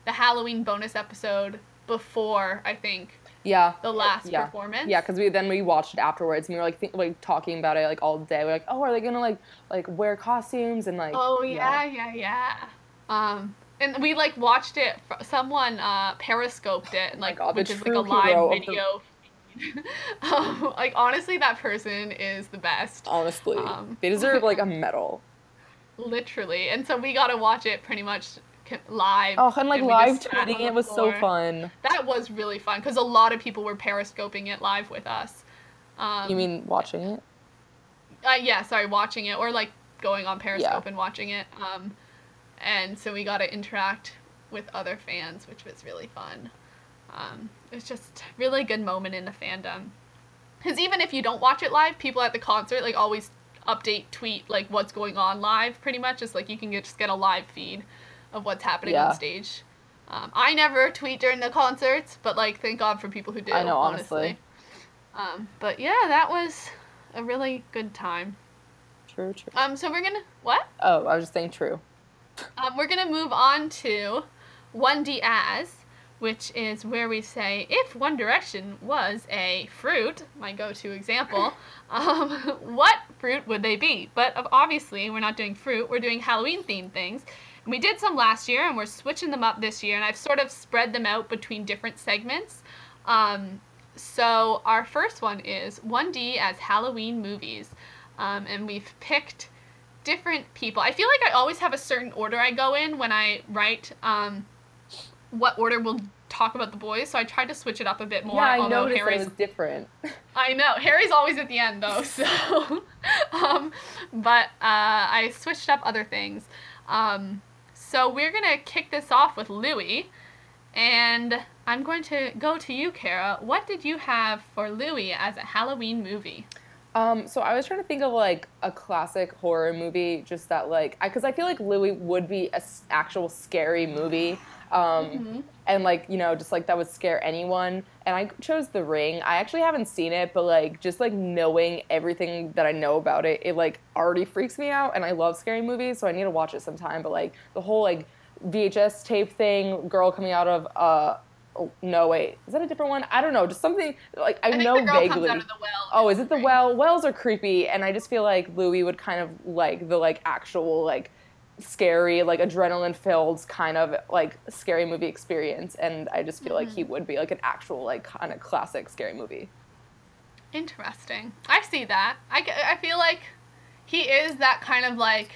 the Halloween bonus episode before I think Yeah. the last yeah. performance. Yeah, because we then we watched it afterwards and we were like think, like talking about it like all day. We're like, oh, are they gonna like like wear costumes and like? Oh yeah, yeah, yeah. Um, and we like watched it. Someone uh, periscoped it, and, like God, which is like a live of the- video. [laughs] um, like honestly, that person is the best, Honestly, Um, they deserve like a [laughs] medal. literally. And so we got to watch it pretty much live. Oh, and like we live just sat on tweeting it was so fun. That was really fun because a lot of people were periscoping it live with us. Um, You mean watching it? Uh, yeah, sorry, watching it or like going on Periscope and watching it. Um, and so we got to interact with other fans, which was really fun. Um, it was just really good moment in the fandom. Because even if you don't watch it live, people at the concert like always update, tweet like what's going on live. Pretty much, it's like you can get, just get a live feed of what's happening Yeah. on stage. Um, I never tweet during the concerts, but like thank God for people who do. I know, honestly. honestly. Um, but yeah, that was a really good time. True, true. Um, so we're gonna what? Oh, I was just saying true. Um, we're gonna move on to One D as, which is where we say if One Direction was a fruit, my go-to example, [laughs] um, what fruit would they be? But obviously, we're not doing fruit. We're doing Halloween themed things. And we did some last year, and we're switching them up this year. And I've sort of spread them out between different segments. Um, so our first one is 1D as Halloween movies, um, and we've picked different people. I feel like I always have a certain order I go in when I write um, what order we'll talk about the boys. So I tried to switch it up a bit more. yeah, I although noticed that it was different. [laughs] I know Harry's always at the end though, [laughs] so [laughs] um, but uh, I switched up other things. Um, so we're gonna kick this off with Louis, and I'm going to go to you, Kara. What did you have for Louis as a Halloween movie? Um, so I was trying to think of like a classic horror movie, just that like, because I, feel like Louis would be a s- actual scary movie, um, and like you know, just like that would scare anyone. And I chose The Ring. I actually haven't seen it, but like just like knowing everything that I know about it, it like already freaks me out. And I love scary movies, so I need to watch it sometime. But like the whole like VHS tape thing, girl coming out of uh. Oh, no, wait. Is that a different one? I don't know. Just something like I, I know the girl vaguely. comes out of the well. Oh, is it the well? Wells are creepy, and I just feel like Louis would kind of like the like actual like scary, like adrenaline filled kind of like scary movie experience, and I just feel like he would be like an actual like kind of classic scary movie. Interesting. I see that. I, I feel like he is that kind of like,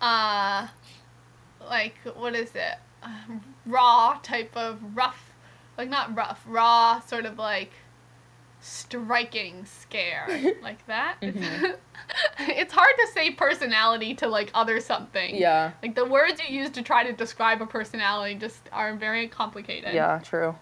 uh, like what is it? Um, raw type of rough, like not rough, raw sort of like striking scare [laughs] like that. [laughs] it's hard to say personality to like other something. Yeah, Like the words you use to try to describe a personality just are very complicated. yeah, true.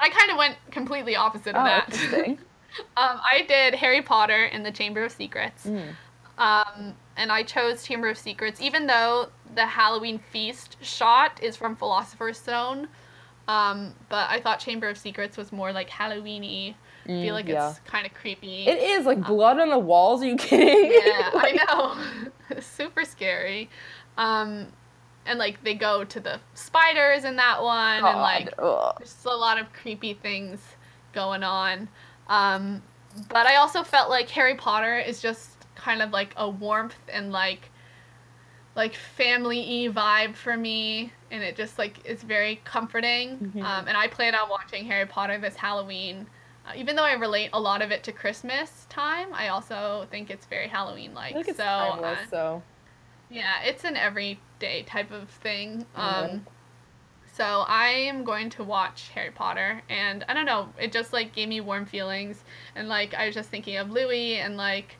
I kind of went completely opposite of Oh, that. interesting. [laughs] Um, I did Harry Potter and the Chamber of Secrets. Mm. Um, and I chose Chamber of Secrets, even though the Halloween feast shot is from Philosopher's Stone. Um, but I thought Chamber of Secrets was more like Halloweeny. Feel Mm, like yeah. it's kind of creepy. It is like blood on the walls. Are you kidding? yeah, [laughs] Like- I know. [laughs] Super scary. Um, and like they go to the spiders in that one, and like ugh. there's just a lot of creepy things going on. Um, but I also felt like Harry Potter is just kind of like a warmth and like like family y vibe for me and it just like is very comforting Mhm. um, and i plan on watching harry potter this halloween even though i relate a lot of it to christmas time i also think it's very halloween like feel like it's so timeless. uh, so yeah it's an everyday type of thing Mhm. um, so I am going to watch Harry Potter, and I don't know, it just like gave me warm feelings, and like I was just thinking of Louis, and like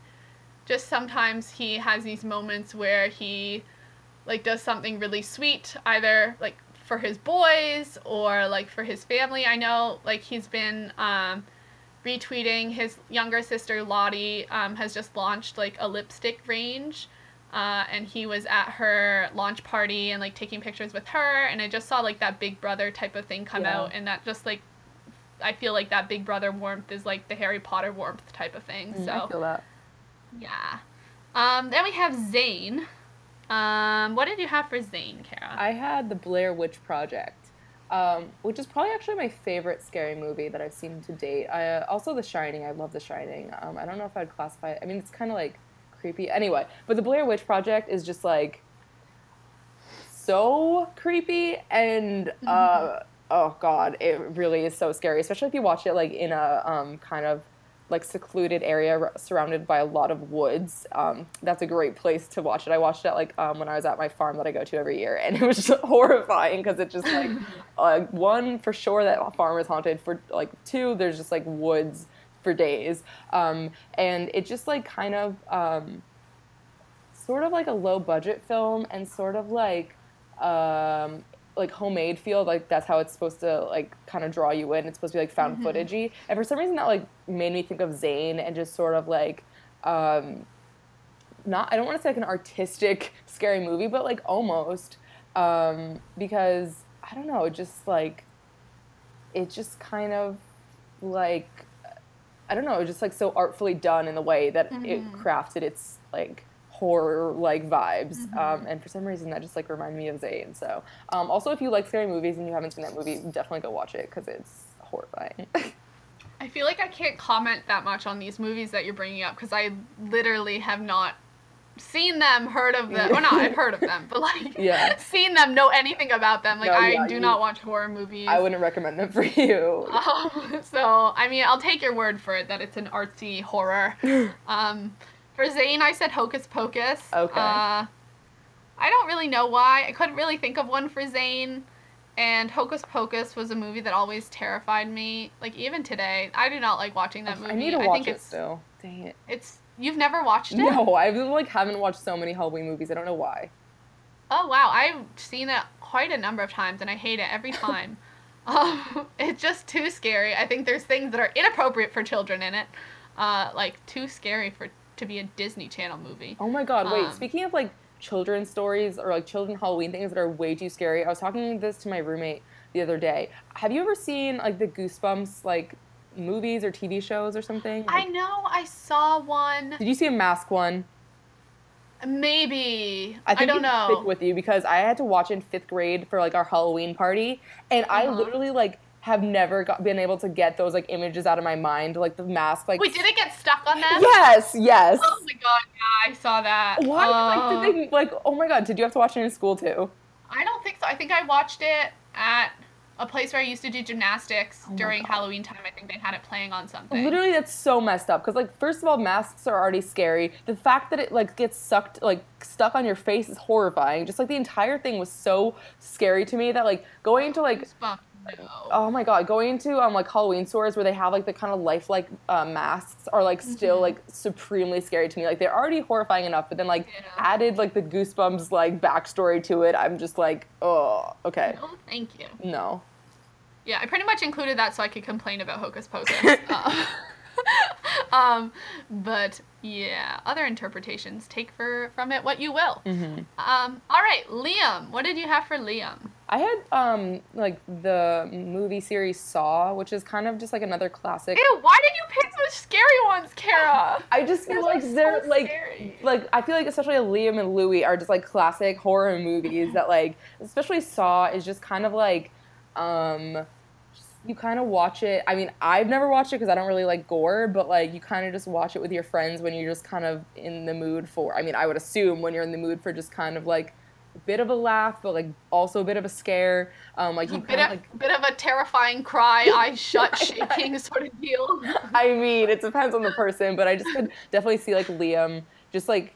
just sometimes he has these moments where he like does something really sweet, either like for his boys or like for his family. I know like he's been um, retweeting. His younger sister Lottie um, has just launched like a lipstick range uh, and he was at her launch party and like taking pictures with her and i just saw like that big brother type of thing come Yeah. out and that just like i feel like that big brother warmth is like the harry potter warmth type of thing mm, so I feel that. yeah. Um, then we have Zayn. Um, what did you have for Zayn kara? I had the Blair Witch Project, um, which is probably actually my favorite scary movie that I've seen to date. I, uh, also, The Shining. I love The Shining. Um, I don't know if I'd classify it. I mean, it's kind of like creepy. Anyway, but the Blair Witch Project is just like so creepy and uh, oh god, it really is so scary. Especially if you watch it like in a um, kind of like secluded area r- surrounded by a lot of woods. Um, that's a great place to watch it. I watched it like um, when I was at my farm that I go to every year, and [laughs] it was just horrifying because it's just like [laughs] uh, one for sure that farm is haunted. For like two, there's just like woods for days, um, and it just like kind of um, sort of like a low budget film and sort of like um, like homemade feel like that's how it's supposed to like kind of draw you in. It's supposed to be like found footagey. And for some reason that like made me think of Zayn and just sort of like um, not i don't want to say like an artistic [laughs] scary movie but like almost um, because i don't know it just like it just kind of like I don't know, it was just like so artfully done in the way that it crafted its like horror like vibes. Um, and for some reason that just like reminded me of Zayn. So um, also if you like scary movies and you haven't seen that movie, definitely go watch it because it's horrifying. [laughs] I feel like I can't comment that much on these movies that you're bringing up because I literally have not seen them, heard of them. Well, not I've heard of them, but like [laughs] Yeah. [laughs] seen them, know anything about them. Like No, I do you- not watch horror movies. I wouldn't recommend them for you. Um, so I mean, I'll take your word for it that it's an artsy horror. um, for Zayn, I said Hocus Pocus. Okay. Uh, I don't really know why. I couldn't really think of one for Zayn. And Hocus Pocus was a movie that always terrified me. Like even today, I do not like watching that movie. I need to I watch think it it's still. Dang it. it's you've never watched it. No, I like haven't watched so many Halloween movies. I don't know why. Oh wow, I've seen it quite a number of times and I hate it every time. [laughs] um, [laughs] it's just too scary. I think there's things that are inappropriate for children in it. uh, like too scary for to be a Disney Channel movie. Oh my god, wait, Um, speaking of like children's stories or like children Halloween things that are way too scary, I was talking this to my roommate the other day. Have you ever seen like the Goosebumps like movies or TV shows or something? I know I saw one. did you see a mask one? Maybe I I, don't know. stick with you because I had to watch in fifth grade for like our Halloween party, and I Uh-huh. literally like have never got, been able to get those like images out of my mind, like the mask. Like Wait, did it get stuck on them? Yes, yes. Oh my god, yeah, I saw that. Why? Uh, like, did they, like, oh my god, did you have to watch it in school too? I don't think so. I think I watched it at a place where I used to do gymnastics Oh during God. Halloween time. I think they had it playing on something. Literally, that's so messed up. Because like, first of all, masks are already scary. The fact that it like gets sucked, like stuck on your face, is horrifying. Just like the entire thing was so scary to me that like going to like Goosebumps. Oh my god, going to um like Halloween stores where they have like the kind of lifelike uh, masks are like still Mhm. like supremely scary to me. Like they're already horrifying enough, but then like Yeah. added like the goosebumps like backstory to it. I'm just like, oh, okay, No, thank you. no. Yeah, I pretty much included that so I could complain about Hocus Pocus. [laughs] Uh, [laughs] um, but yeah, other interpretations. Take for from it what you will. hmm Um, all right, Liam. What did you have for Liam? I had um like the movie series Saw, which is kind of just like another classic. Ew, why did you pick such scary ones, Kara? [laughs] I just feel like so they're like scary. like I feel like especially Liam and Louis are just like classic horror movies that like especially Saw is just kind of like um you kind of watch it. I mean, I've never watched it because I don't really like gore, but like you kind of just watch it with your friends when you're just kind of in the mood for. I mean, I would assume when you're in the mood for just kind of like a bit of a laugh, but like also a bit of a scare. Um, like A you bit kind of, of like bit of a terrifying cry, [laughs] eyes shut, shaking sort of deal. I mean, it depends on the person, but I just could definitely see like Liam just like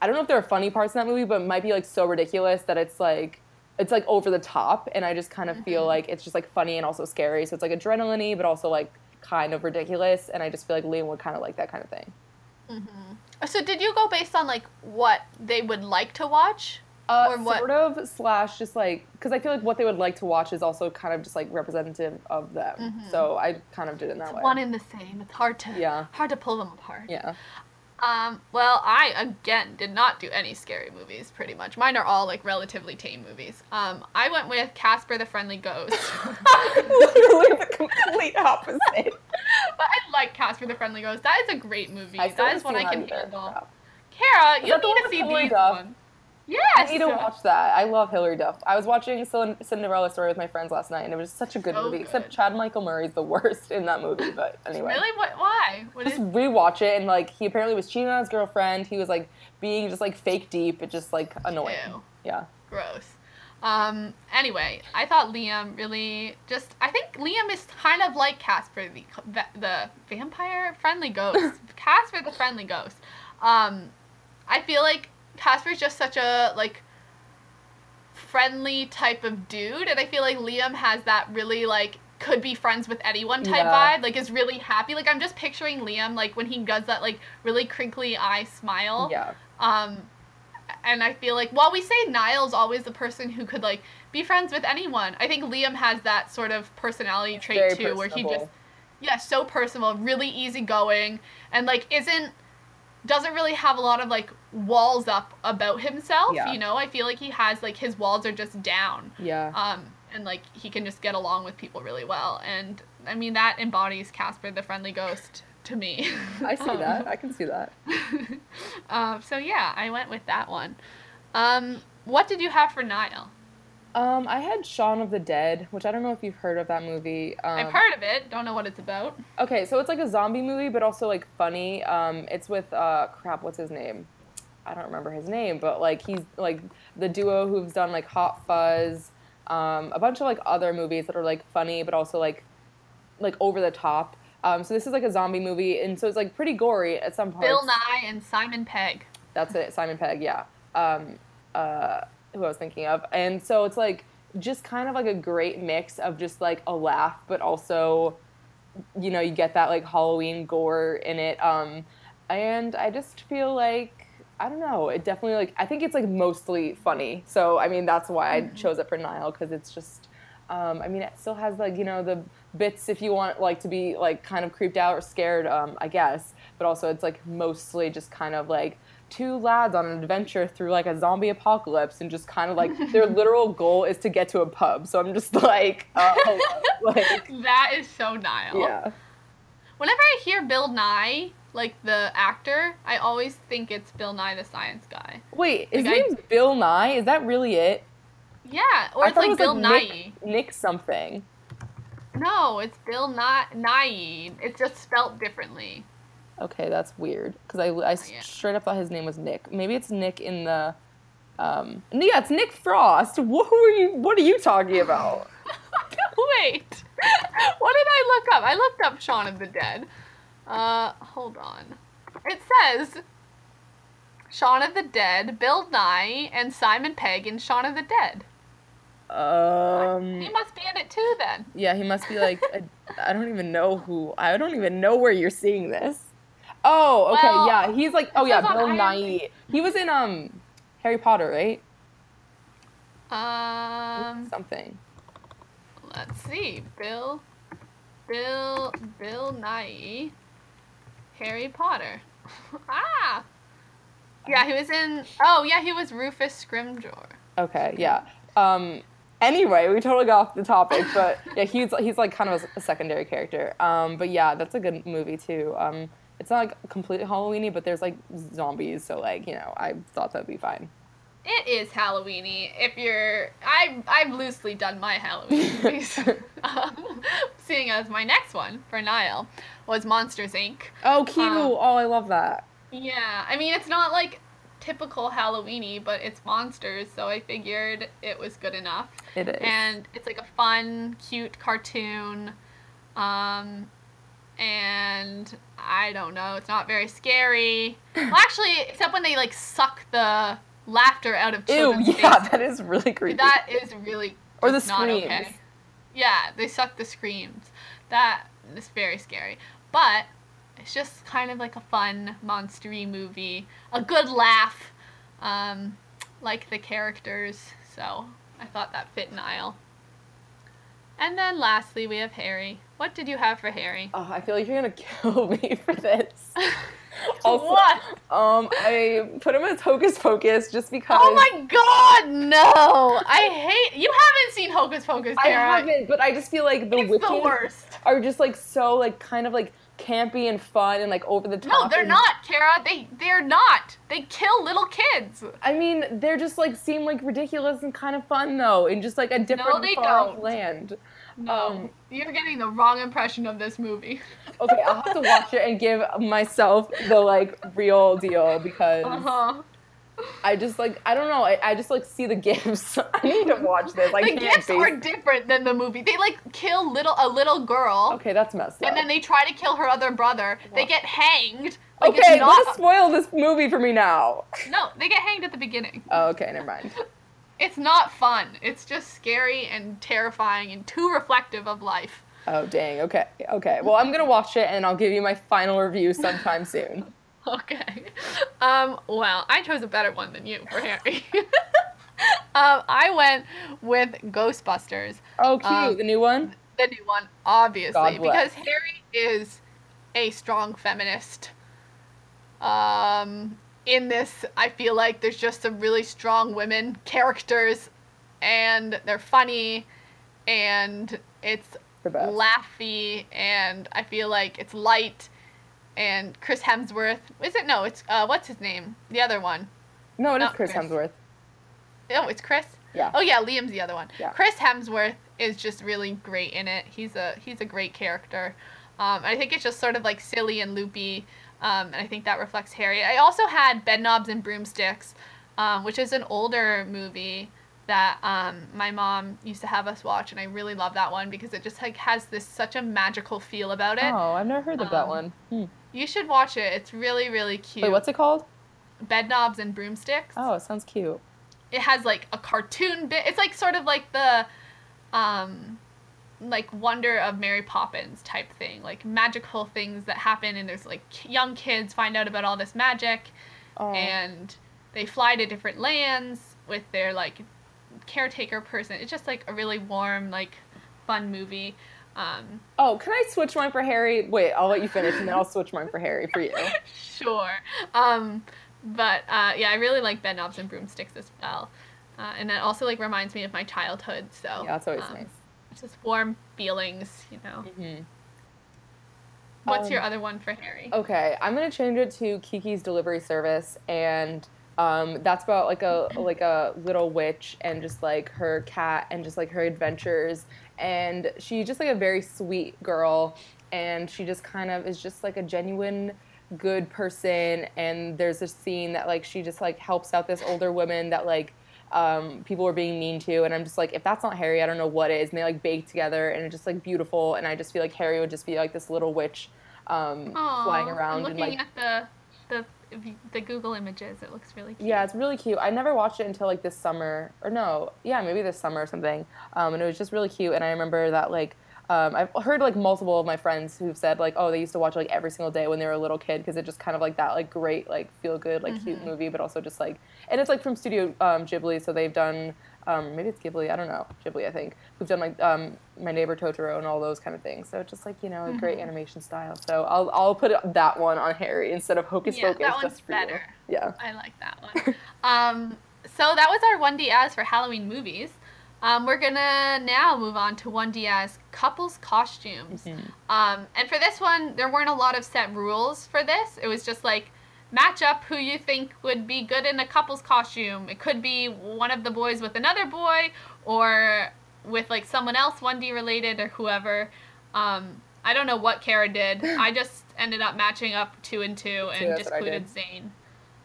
I don't know if there are funny parts in that movie, but it might be like so ridiculous that it's like it's like over the top and I just kind of feel Mhm. like it's just like funny and also scary. So it's like adrenaline but also like kind of ridiculous and I just feel like Liam would kind of like that kind of thing. hmm So did you go based on like what they would like to watch? Uh, Or what- Sort of slash just like because I feel like what they would like to watch is also kind of just like representative of them. Mhm. So I kind of did it in that It's way. one and the same. It's hard to Yeah. hard to pull them apart. yeah. Um, well, I again did not do any scary movies. Pretty much, mine are all like relatively tame movies. Um, I went with Casper the Friendly Ghost. [laughs] [laughs] Literally the complete opposite. but I like Casper the Friendly Ghost. That is a great movie. That is one I can either. handle. Kara, you need to see these Duff? Yes. I need to watch that. I love Hilary Duff. I was watching Cinderella Story with my friends last night, and it was such a good So movie. good. Except Chad Michael Murray's the [laughs] worst in that movie. But anyway, Really? What? Why? What just is? rewatch it, and like he apparently was cheating on his girlfriend. He was like being just like fake deep. It just like annoying. Ew. Yeah. Gross. Um, anyway, I thought Liam really just. I think Liam is kind of like Casper, the the vampire friendly ghost. [laughs] Casper the friendly ghost. Um, I feel like Casper's just such a like friendly type of dude, and I feel like Liam has that really like could be friends with anyone type Yeah. vibe. Like is really happy. Like I'm just picturing Liam like when he does that like really crinkly eye smile. Yeah. Um, and I feel like while we say Niall's always the person who could like be friends with anyone, I think Liam has that sort of personality trait Very too, where he just yeah, so personal, really easygoing, and like isn't doesn't really have a lot of like walls up about himself. Yeah. You know, I feel like he has like his walls are just down. Yeah. Um, and like he can just get along with people really well, and I mean that embodies Casper the friendly ghost to me. I see Um, [laughs] that. I can see that. um, [laughs] so yeah, I went with that one. Um, what did you have for Niall? Um, I had Shaun of the Dead, which I don't know if you've heard of that movie. Um, I've heard of it. Don't know what it's about. Okay, so it's like a zombie movie, but also like funny. Um, it's with uh, crap. What's his name? I don't remember his name, but like he's like the duo who've done like Hot Fuzz, um, a bunch of like other movies that are like funny, but also like like over the top. Um, so this is like a zombie movie, and so it's like pretty gory at some parts. Bill Nighy and Simon Pegg. That's it, Simon Pegg, yeah. Um, uh, who I was thinking of. And so it's like just kind of like a great mix of just like a laugh, but also, you know, you get that like Halloween gore in it. Um, and I just feel like, I don't know, it definitely like, I think it's like mostly funny. So, I mean, that's why I chose it for Niall, because it's just. Um, I mean, it still has like you know the bits if you want like to be like kind of creeped out or scared, um, I guess. But also it's like mostly just kind of like two lads on an adventure through like a zombie apocalypse and just kind of like their [laughs] literal goal is to get to a pub. So I'm just like, [laughs] uh, [laughs] like That is so Niall. yeah. Whenever I hear Bill Nighy, like the actor, I always think it's Bill Nye the Science Guy. Wait, his Like, I- name's Bill Nighy? Is that really it? Yeah, or I it's it like was, Bill Nighy. Nick, Nick something. No, it's Bill Nighy. Nye. It's just spelt differently. Okay, that's weird because I, I yeah. straight up thought his name was Nick. Maybe it's Nick in the. Um, yeah, it's Nick Frost. Wh- Who are you? What are you talking about? [laughs] Wait, [laughs] what did I look up? I looked up Shaun of the Dead. Uh, hold on. It says Shaun of the Dead, Bill Nighy, and Simon Pegg in Shaun of the Dead. Um, He must be in it too, then. yeah, he must be like. I I don't even know who. I don't even know where you're seeing this. Oh, okay, Well, yeah, he's like. Oh yeah, Bill Nighy. He was in um, Harry Potter, right? Um, Something. let's see. Bill, Bill, Bill Nighy, Harry Potter. [laughs] ah. Yeah, he was in. Oh, yeah, he was Rufus Scrimgeour. Okay, yeah. Um, anyway, we totally got off the topic, but [laughs] yeah, he's he's like kind of a secondary character. Um, but yeah, that's a good movie too. Um, it's not like completely Halloweeny, but there's like zombies, so like you know, I thought that'd be fine. It is Halloweeny. If you're, I I've loosely done my Halloween movies. [laughs] [laughs] um, seeing as my next one for Niall was Monsters Inc. Oh, cute! Um, oh, I love that. Yeah, I mean it's not like typical Halloweeny, but it's monsters, so I figured it was good enough. It is. And it's like a fun, cute cartoon. Um, and I don't know, it's not very scary. well, actually, except when they like suck the laughter out of Ew, yeah, faces. that is really creepy. That is really Or the screams. okay. Yeah, they suck the screams. That is very scary. But it's just kind of like a fun monstery movie, a good laugh, um, like the characters. So I thought that fit Niall. And then lastly, we have Harry. What did you have for Harry? Oh, I feel like you're gonna [laughs] kill me for this. [laughs] [laughs] Also, what? Um, I put him as Hocus Pocus just because. Oh my god, no! I hate. You haven't seen Hocus Pocus, I haven't, but I just feel like the It's witches the are just like so like kind of like campy and fun and like over the top. No, they're and- not, Kara. They they're not. They kill little kids. I mean, they're just like seem like ridiculous and kind of fun though, in just like a different they far off don't. land. No, Um, you're getting the wrong impression of this movie. [laughs] Okay, I'll have to watch it and give myself the like real deal because Uh huh. I just like I don't know. I, I just like see the gifts. [laughs] I need to watch this. I the gifts are different than the movie. They like kill little a little girl, Okay, that's messed up. and then they try to kill her other brother. They get hanged. Like okay, not. don't spoil this movie for me now. no, they get hanged at the beginning. Oh, okay, never mind. [laughs] It's not fun. It's just scary and terrifying and too reflective of life. Oh dang. Okay. Okay. Well, I'm gonna watch it and I'll give you my final review sometime soon. [laughs] Okay. Um, well, I chose a better one than you for [laughs] Harry. [laughs] um, I went with Ghostbusters, Oh, cute. Um, the new one. the new one, obviously, because Harry is a strong feminist. Um, in this, I feel like there's just some really strong women characters, and they're funny, and it's laughy, and I feel like it's light. And Chris Hemsworth, is it? No, it's uh, what's his name? The other one. no, it is not Chris Chris. Hemsworth. Oh, it's Chris. Yeah. Oh yeah, Liam's the other one. Yeah. Chris Hemsworth is just really great in it. He's a he's a great character. Um, I think it's just sort of like silly and loopy, um, and I think that reflects Harry. I also had Bedknobs and Broomsticks, um, which is an older movie that um, my mom used to have us watch, and I really love that one because it just like has this such a magical feel about it. Oh, I've never heard of that Um, one. Hmm. You should watch it. It's really really cute. Wait, what's it called? Bed knobs and Broomsticks? Oh, it sounds cute. it has like a cartoon bit. It's like sort of like the um like Wonder of Mary Poppins type thing, like magical things that happen and there's like young kids find out about all this magic Oh. and they fly to different lands with their like caretaker person. It's just like a really warm like fun movie. Um, oh, can I switch mine for Harry? Wait, I'll let you finish, and then I'll switch mine for Harry for you. [laughs] sure. Um, but uh, yeah, I really like bed knobs and broomsticks as well, uh, and that also like reminds me of my childhood. So yeah, that's always um, nice. Just warm feelings, you know. Mm-hmm. What's Um, your other one for Harry? Okay, I'm gonna change it to Kiki's Delivery Service, and um, that's about like a like a little witch and just like her cat and just like her adventures, and she's just like a very sweet girl, and she just kind of is just like a genuine good person, and there's a scene that like she just like helps out this older woman that like um, people were being mean to, and I'm just like, if that's not Harry, I don't know what is. And they like bake together, and it's just like beautiful. And I just feel like Harry would just be like this little witch um, Aw, flying I'm around looking and like at the the the Google images. It looks really cute. yeah, it's really cute. I never watched it until like this summer, or no, yeah, maybe this summer or something. Um, and it was just really cute. And I remember that like um, I've heard like multiple of my friends who've said like, oh, they used to watch like every single day when they were a little kid because it just kind of like that like great like feel good like cute movie, but also just like and it's like from Studio um, Ghibli, so they've done um, maybe it's Ghibli, I don't know, Ghibli I think, who've done like um, My Neighbor Totoro and all those kind of things. So it's just like you know a great animation style. So I'll I'll put that one on Harry instead of Hocus Yeah, Pocus. that one's just for you. better. Yeah. I like that one. um, so that was our 1D as for Halloween movies. Um, we're gonna now move on to 1D as couples costumes. Um, and for this one, there weren't a lot of set rules for this. It was just like match up who you think would be good in a couple's costume. It could be one of the boys with another boy, or with like someone else 1D related or whoever. Um, I don't know what Kara did. [laughs] I just ended up matching up two and two and just included. Zayn.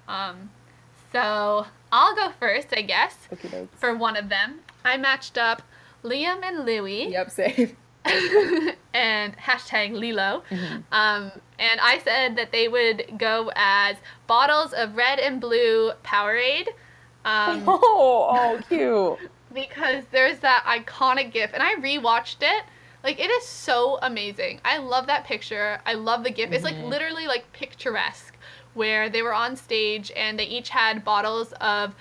Um, so I'll go first, I guess, for one of them. I matched up Liam and Louis Yep, same. [laughs] and hashtag Lilo. Mm-hmm. Um, and I said that they would go as bottles of red and blue Powerade. Um, [laughs] Oh, oh, cute. [laughs] because there's that iconic gif and I rewatched it. Like it is so amazing. I love that picture. I love the gif. It's like literally like picturesque where they were on stage and they each had bottles of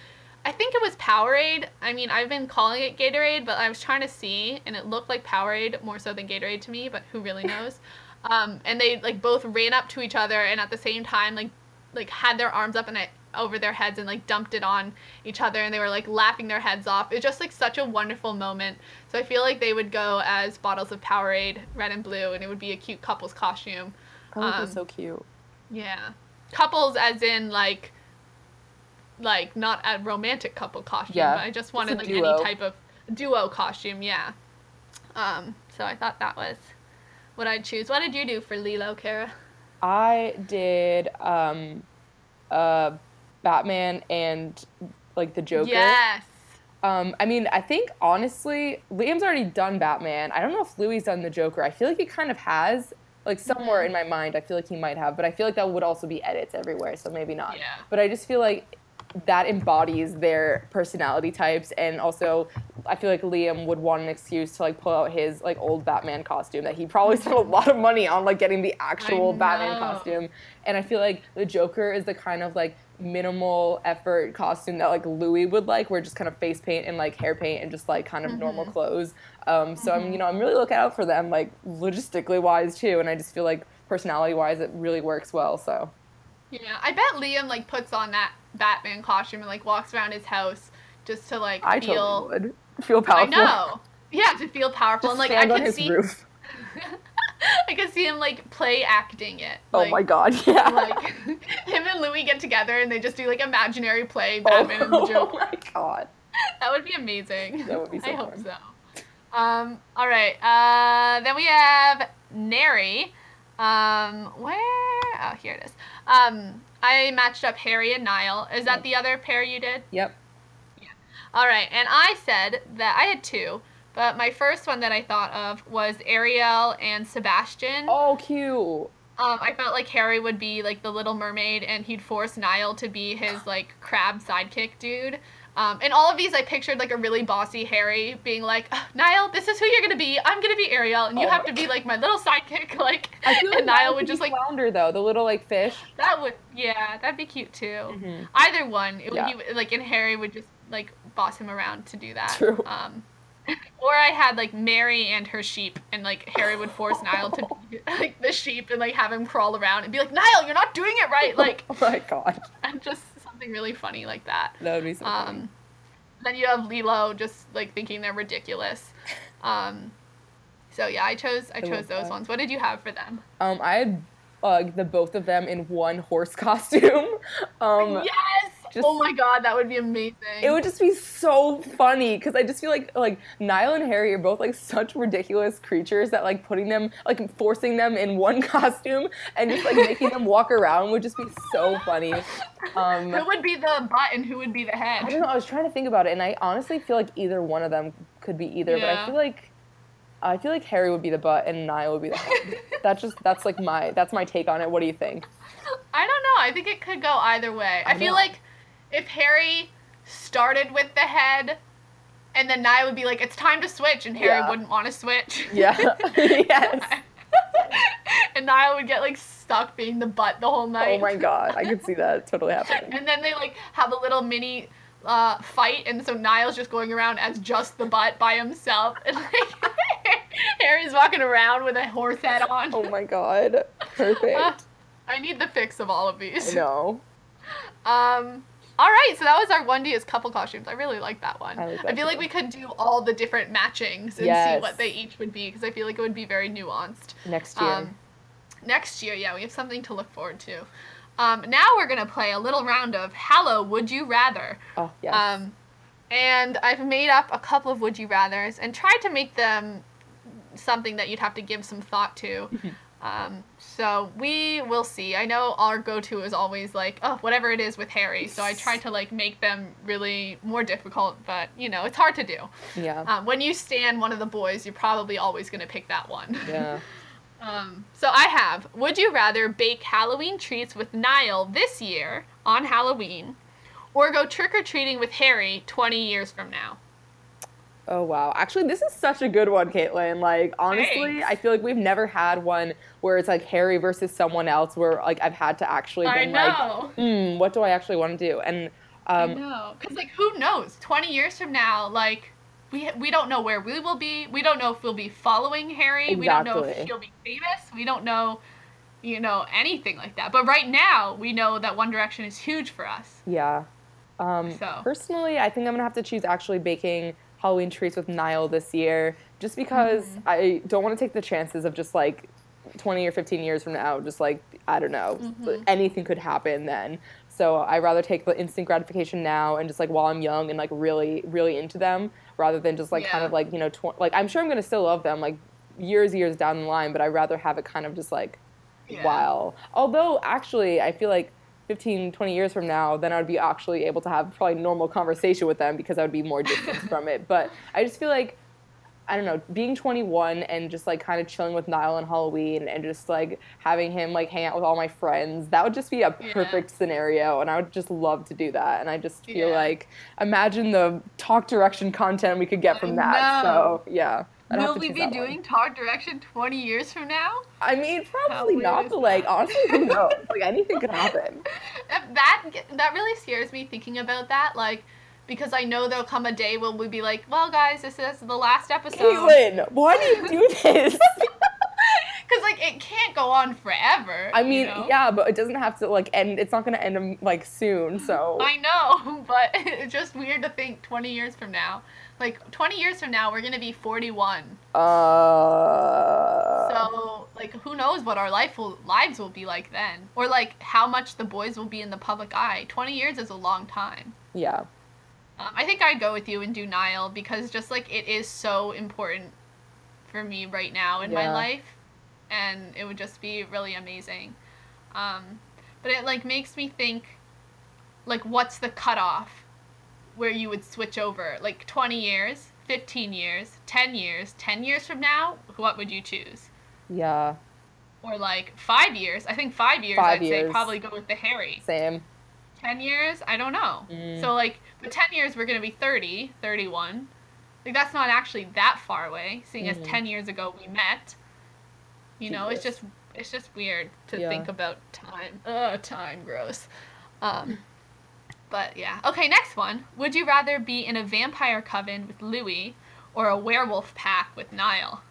I think it was Powerade. I mean, I've been calling it Gatorade, but I was trying to see and it looked like Powerade more so than Gatorade to me, but who really [laughs] knows? Um, and they like both ran up to each other and at the same time like like had their arms up and I, over their heads and like dumped it on each other and they were like laughing their heads off. It's just like such a wonderful moment. So I feel like they would go as bottles of Powerade, red and blue, and it would be a cute couple's costume. Would Um, so cute. Yeah, couples as in like, like not a romantic couple costume. Yeah, but I just wanted like duo. any type of duo costume. Yeah. Um. So I thought that was what I'd choose. What did you do for Lilo, Kara? I did um, uh, Batman and like the Joker. Yes. Um, I mean, I think honestly, Liam's already done Batman. I don't know if Louis done the Joker. I feel like he kind of has. Like somewhere in my mind, I feel like he might have, but I feel like that would also be edits everywhere, so maybe not. Yeah. But I just feel like that embodies their personality types, and also I feel like Liam would want an excuse to like pull out his like old Batman costume that he probably [laughs] spent a lot of money on, like getting the actual Batman costume. And I feel like the Joker is the kind of like minimal effort costume that like Louis would like, where just kind of face paint and like hair paint and just like kind of normal clothes. Um, so I'm you know I'm really looking out for them like logistically wise too, and I just feel like personality wise it really works well. So Yeah, I bet Liam like puts on that Batman costume and like walks around his house just to like I feel. totally feel powerful. I know. Yeah, to feel powerful Just and like I stand on could see. roof. [laughs] I could see him like play acting it. oh my god, [laughs] yeah. Like [laughs] him and Louis get together and they just do like imaginary play Batman and the Joker. oh, my god. That would be amazing. That would be so I hope so. Um, all right. Uh, then we have Narry. Um, where? Oh, here it is. Um, I matched up Harry and Niall. Is that Yep. the other pair you did? Yep. Yeah. All right. And I said that I had two, but my first one that I thought of was Ariel and Sebastian. Oh, cute. Um, I felt like Harry would be like the Little Mermaid, and he'd force Niall to be his like crab sidekick dude. Um, and all of these, I pictured like a really bossy Harry being like, "Ugh, Niall, this is who you're gonna be. I'm gonna be Ariel, and you Oh have to be like my little sidekick." [laughs] Like, I feel like and Niall would just like flounder though, the little like fish. that would yeah, that'd be cute too. Mhm. Either one, it would Yeah. be like, and Harry would just like boss him around to do that. True. Um, [laughs] Or I had like Mary and her sheep, and like Harry would force Niall to be [laughs] like the sheep and like have him crawl around and be like, Niall, you're not doing it right. Like, oh my god, and just something really funny like that. that would be so funny. Um, then you have Lilo just like thinking they're ridiculous. [laughs] Um, so yeah, I chose I I chose those that. ones. What did you have for them? Um, I had uh, the both of them in one horse [laughs] costume. Um, yes. Just- oh my god, that would be amazing. It would just be so funny because I just feel like like Niall and Harry are both like such ridiculous creatures that like putting them like forcing them in one [laughs] costume and just like making them walk around would just be so funny. Um, who would be the butt and who would be the head? I don't know. I was trying to think about it, and I honestly feel like either one of them could be either. But I feel like I feel like Harry would be the butt and Niall would be the head. [laughs] that's just that's like my that's my take on it. What do you think? I don't know. I think it could go either way. I, I feel know. like if Harry started with the head, and then Niall would be like, "It's time to switch," and Harry Yeah. wouldn't want to switch. [laughs] Yeah. [laughs] yes. [laughs] and Niall would get like stuck being the butt the whole night. Oh my god, I could see that totally happening. And then they like have a little mini uh, fight, and so Niall's just going around as just the butt by himself, and like Harry's walking around with a horse head on. Oh my god, perfect. Ah, I need the fix of all of I these. know. Um. All right, so that was our one D as couple costumes. I really like that one. I like I feel like we could do all the different matchings and see what they each would be because I feel like it would be very nuanced. Next year. Um, next year, yeah, we have something to look forward to. Um, now we're gonna play a little round of Hello, Would You Rather. oh yes. Um, and I've made up a couple of Would You Rather's and tried to make them something that you'd have to give some thought to. [laughs] Um, so we will see. I know our go-to is always like, oh, whatever it is with Harry. So I try to like make them really more difficult, but you know, it's hard to do. yeah. Um, when you stand one of the boys, you're probably always gonna pick that one. yeah. [laughs] Um, so I have. Would you rather bake Halloween treats with Niall this year on Halloween, or go trick or treating with Harry 20 years from now? Oh wow. Actually, this is such a good one, Caitlin. Like honestly, Thanks. I feel like we've never had one where it's like Harry versus someone else where like I've had to actually I been like, know. hmm, what do I actually want to do? And I um know. Because, like, who knows? 20 years from now, like, we, we don't know where we will be. We don't know if we'll be following Harry. Exactly. We don't know if he'll be famous. We don't know, you know, anything like that. But right now, we know that One Direction is huge for us. yeah. Um So. personally, I think I'm gonna have to choose actually baking Halloween treats with Niall this year, just because Mm-hmm. I don't want to take the chances of just like 20 or 15 years from now, just like I don't know, Mm-hmm. anything could happen then. So I rather take the instant gratification now and just like while I'm young and like really really into them, rather than just like kind of like you know tw- like I'm sure I'm gonna still love them like years years down the line, but I'd rather have it kind of just like Yeah. while. Although actually, I feel like 15, 20 years from now, then I would be actually able to have probably normal conversation with them because I would be more distant [laughs] from it. But I just feel like, I don't know, being 21 and just like kind of chilling with Niall on Halloween and just like having him like hang out with all my friends, that would just be a Yeah. perfect scenario. And I would just love to do that. And I just feel Yeah. like, imagine the talk direction content we could get from that. So yeah. I'd Will we be that one. doing Talk Direction 20 years from now? I mean, probably not, but like, honestly, who [laughs] knows? like, anything could happen. [laughs] If that that really scares me thinking about that, like because I know there'll come a day when we'll be like, well, guys, this is the last episode. Caitlin, why do you do [laughs] this? Because like it can't go on forever. I you mean, know? yeah, but it doesn't have to like end. It's not gonna end um, like soon. So I know, but it's just weird to think 20 years from now. Like 20 years from now, we're gonna be 41. uh, So like, who knows what our life will lives will be like then, or like how much the boys will be in the public eye. 20 years is a long time. yeah, Um, I think I'd go with you and do Niall because just like it is so important for me right now in my life, and it would just be really amazing. Um, but it like makes me think, like, what's the cutoff where you would switch over? Like twenty years, fifteen years, ten years, ten years from now, what would you choose? yeah, Or like five years? I think five years. Five I'd say years. probably go with the Harry. same. 10 years i don't know Mm. so like but 10 years we're going to be 30 31 like that's not actually that far away seeing as Mhm. 10 years ago we met you know it's just it's just weird to Yeah. think about time Ugh, time gross um but yeah okay next one would you rather be in a vampire coven with louis or a werewolf pack with Niall?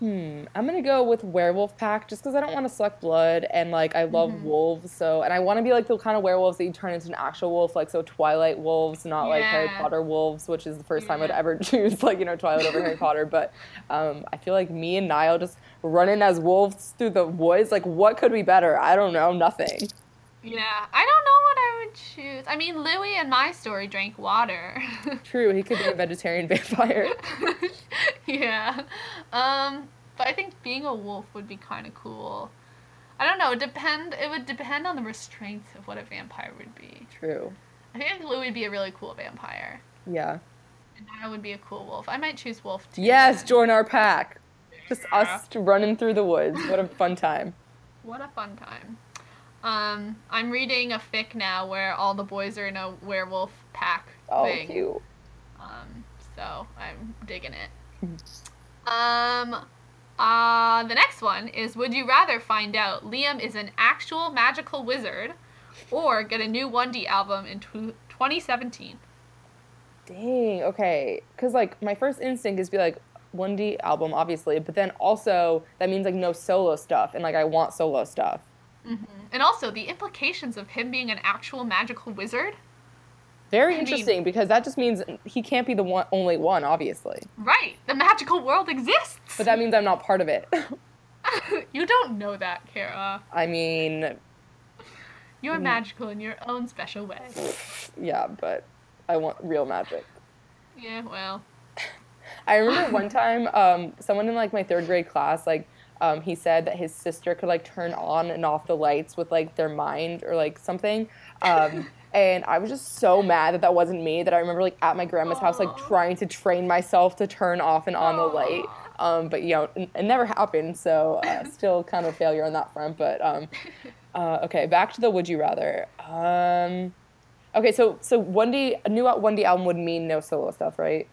Hmm. I'm gonna go with werewolf pack just because I don't want to suck blood and like I love Mm-hmm. wolves. So and I want to be like the kind of werewolves that you turn into an actual wolf, like so Twilight wolves, not like Harry Potter wolves, which is the first time I'd ever [laughs] choose like you know Twilight over Harry Potter. But um, I feel like me and Niall just running as wolves through the woods. Like what could be better? I don't know. Nothing. Yeah, I don't know what I would choose. I mean, Louis in my story drank water. [laughs] True. He could be a vegetarian [laughs] vampire. [laughs] yeah. Um, but I think being a wolf would be kind of cool. I don't know. Depend. It would depend on the restraints of what a vampire would be. True. I think Louis would be a really cool vampire, Yeah. and I would be a cool wolf. I might choose wolf too. Yes. then. Join our pack. Just Yeah. us running through the woods. What a fun time. What a fun time. Um, I'm reading a fic now where all the boys are in a werewolf pack Oh, thing. cute. Um, so I'm digging it. Um, uh, the next one is Would you rather find out Liam is an actual magical wizard or get a new 1D album in tw 2017? Dang. Okay. Because like my first instinct is be like 1D album, obviously, but then also that means like no solo stuff, and like I want solo stuff. And also the implications of him being an actual magical wizard. Very I mean- interesting because that just means he can't be the one, only one, obviously. Right, the magical world exists. But that means I'm not part of it. [laughs] you don't know that, Kara. I mean, You're magical in your own special way. yeah, but I want real magic. Yeah, well. [laughs] I remember one time, um, someone in like my third grade class, like, um, he said that his sister could like turn on and off the lights with like their mind or like something. Um, [laughs] and I was just so mad that that wasn't me. That I remember like at my grandma's house, like trying to train myself to turn off and on the light. Um, but you know, it, it never happened. So uh, [laughs] still kind of a failure on that front. But um, uh, okay, back to the would you rather. Um, okay, so so one D a new one D album would mean no solo stuff, right?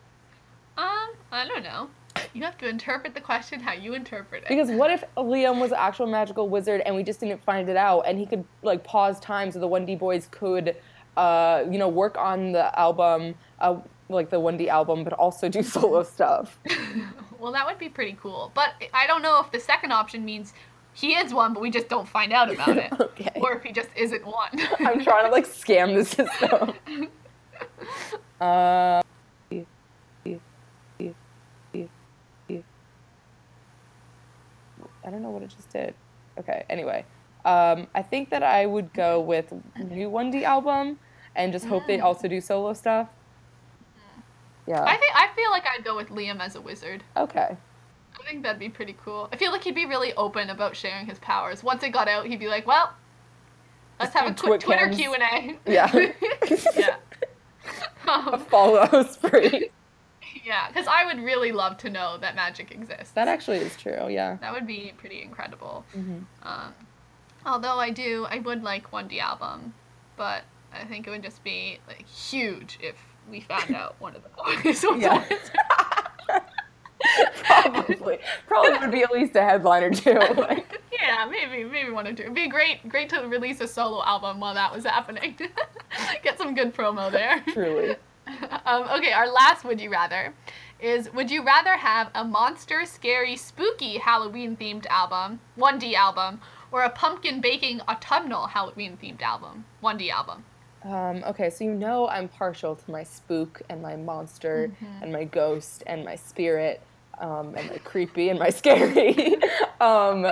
Um, I don't know. You have to interpret the question how you interpret it. Because what if Liam was an actual magical wizard and we just didn't find it out and he could like pause time so the 1D boys could uh, you know work on the album uh, like the 1D album but also do [laughs] solo stuff. [laughs] well, that would be pretty cool. But I don't know if the second option means he is one, but we just don't find out about it. [laughs] Okay. Or if he just isn't one. I'm trying to like scam the system. Uh, I don't know what it just did. Okay, anyway. Um, I think that I would go with new 1D album and just hope they also do solo stuff. Yeah. I think I feel like I'd go with Liam as a wizard. okay. I think that'd be pretty cool. I feel like he'd be really open about sharing his powers. Once it got out, he'd be like, "Well, let's have a quick Twit Twitter. Q and A." Yeah. [laughs] yeah. [laughs] A Um, follow spree. [laughs] yeah, because I would really love to know that magic exists. That actually is true, yeah. That would be pretty incredible. Mhm. Um, although I do, I would like 1D album, but I think it would just be like huge if we found [laughs] out one of the boys was Yeah. [laughs] Probably. Probably would be at least a headline or two. [laughs] Like, yeah, maybe maybe one or two. It'd be great great to release a solo album while that was happening. Get some good promo there. truly. [laughs] Um, okay, our last would you rather is would you rather have a monster, scary, spooky Halloween themed album, 1D album, or a pumpkin baking autumnal Halloween themed album, 1D album? Um, okay, so you know I'm partial to my spook and my monster and my ghost and my spirit um, and my creepy and my [laughs] scary. [laughs] um,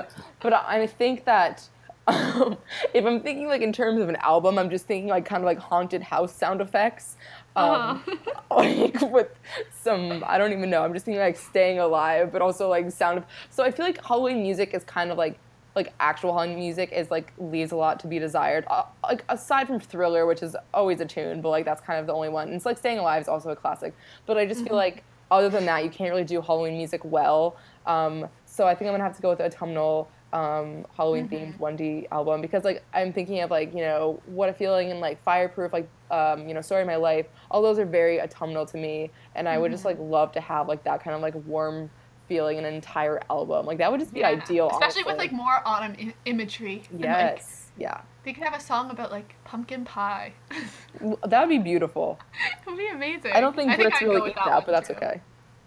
but I think that um, [laughs] if I'm thinking like in terms of an album, I'm just thinking like kind of like haunted house sound effects. Um, [laughs] like with some I don't even know. I'm just thinking like staying alive, but also like sound of. So I feel like Halloween music is kind of like like actual Halloween music is like leaves a lot to be desired. Uh, like aside from Thriller, which is always a tune, but like that's kind of the only one. And it's like Staying Alive is also a classic. But I just feel like other than that, you can't really do Halloween music well. Um, so I think I'm gonna have to go with the autumnal um, Halloween themed 1D album because like I'm thinking of like you know what a feeling and like Fireproof, like um, you know Story of My Life. All those are very autumnal to me, and I would just like love to have like that kind of like warm feeling an entire album. Like that would just be Yeah, ideal. Especially with like more autumn I- imagery. and, like, Yes. Yeah. They could have a song about like pumpkin pie. [laughs] That would be beautiful. it would be amazing. I don't think Brits I'd go really eat that, one, but that's too. okay.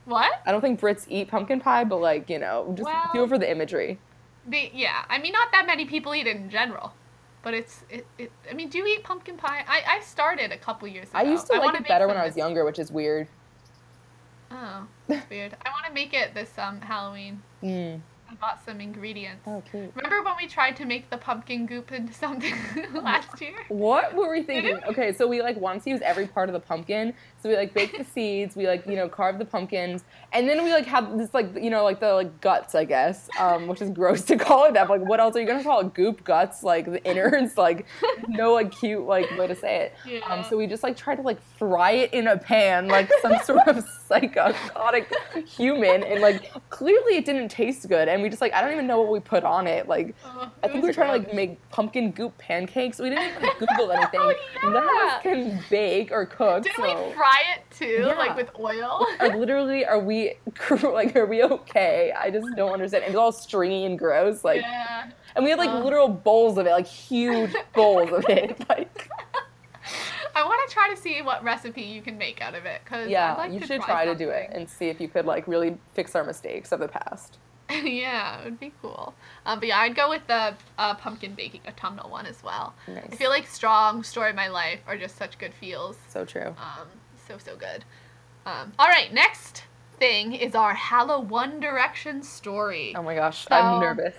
What? I don't think Brits eat pumpkin pie, but like, you know, just do it for the imagery. They, yeah, I mean, not that many people eat it in general, but it's it. it I mean, do you eat pumpkin pie? I, I started a couple years ago. I used to like it better when I was younger, which is weird. Oh, that's weird. I want to make it this um Halloween. Mm. I bought some ingredients. Oh, cute. Remember when we tried to make the pumpkin goop into something [laughs] last year? What were we thinking? Okay, so we like to use every part of the pumpkin. So we like baked the seeds, we like, you know, carved the pumpkins, and then we like had this like, you know, like the like guts, I guess, um, which is gross to call it that. But, like, what else are you gonna call it? Goop guts, like the innards, like no like cute like way to say it. Um, Yeah. so we just like tried to like fry it in a pan, like some sort of psychotic human, and like clearly it didn't taste good. And we just like I don't even know what we put on it. Like Oh, I think we were trying to like make pumpkin goop pancakes. We didn't even Google anything. [laughs] Oh, None of yeah. us can bake or cook. Didn't so we fry it too, Yeah. like with oil? are literally are we [laughs] like are we okay? I just don't understand. It's all stringy and gross. Like yeah. and we had like Uh. literal bowls of it, like huge [laughs] bowls of it. [laughs] Like I want to try to see what recipe you can make out of it because yeah, I'd like you should try to do it and see if you could like really fix our mistakes of the past. yeah, it would be cool. Um, but yeah, I'd go with the uh, pumpkin baking autumnal one as well. Nice. I feel like strong story of my life are just such good feels. So true. Um, so so good. Um, all right, next thing is our Hallow One Direction story. Oh my gosh, So- I'm nervous.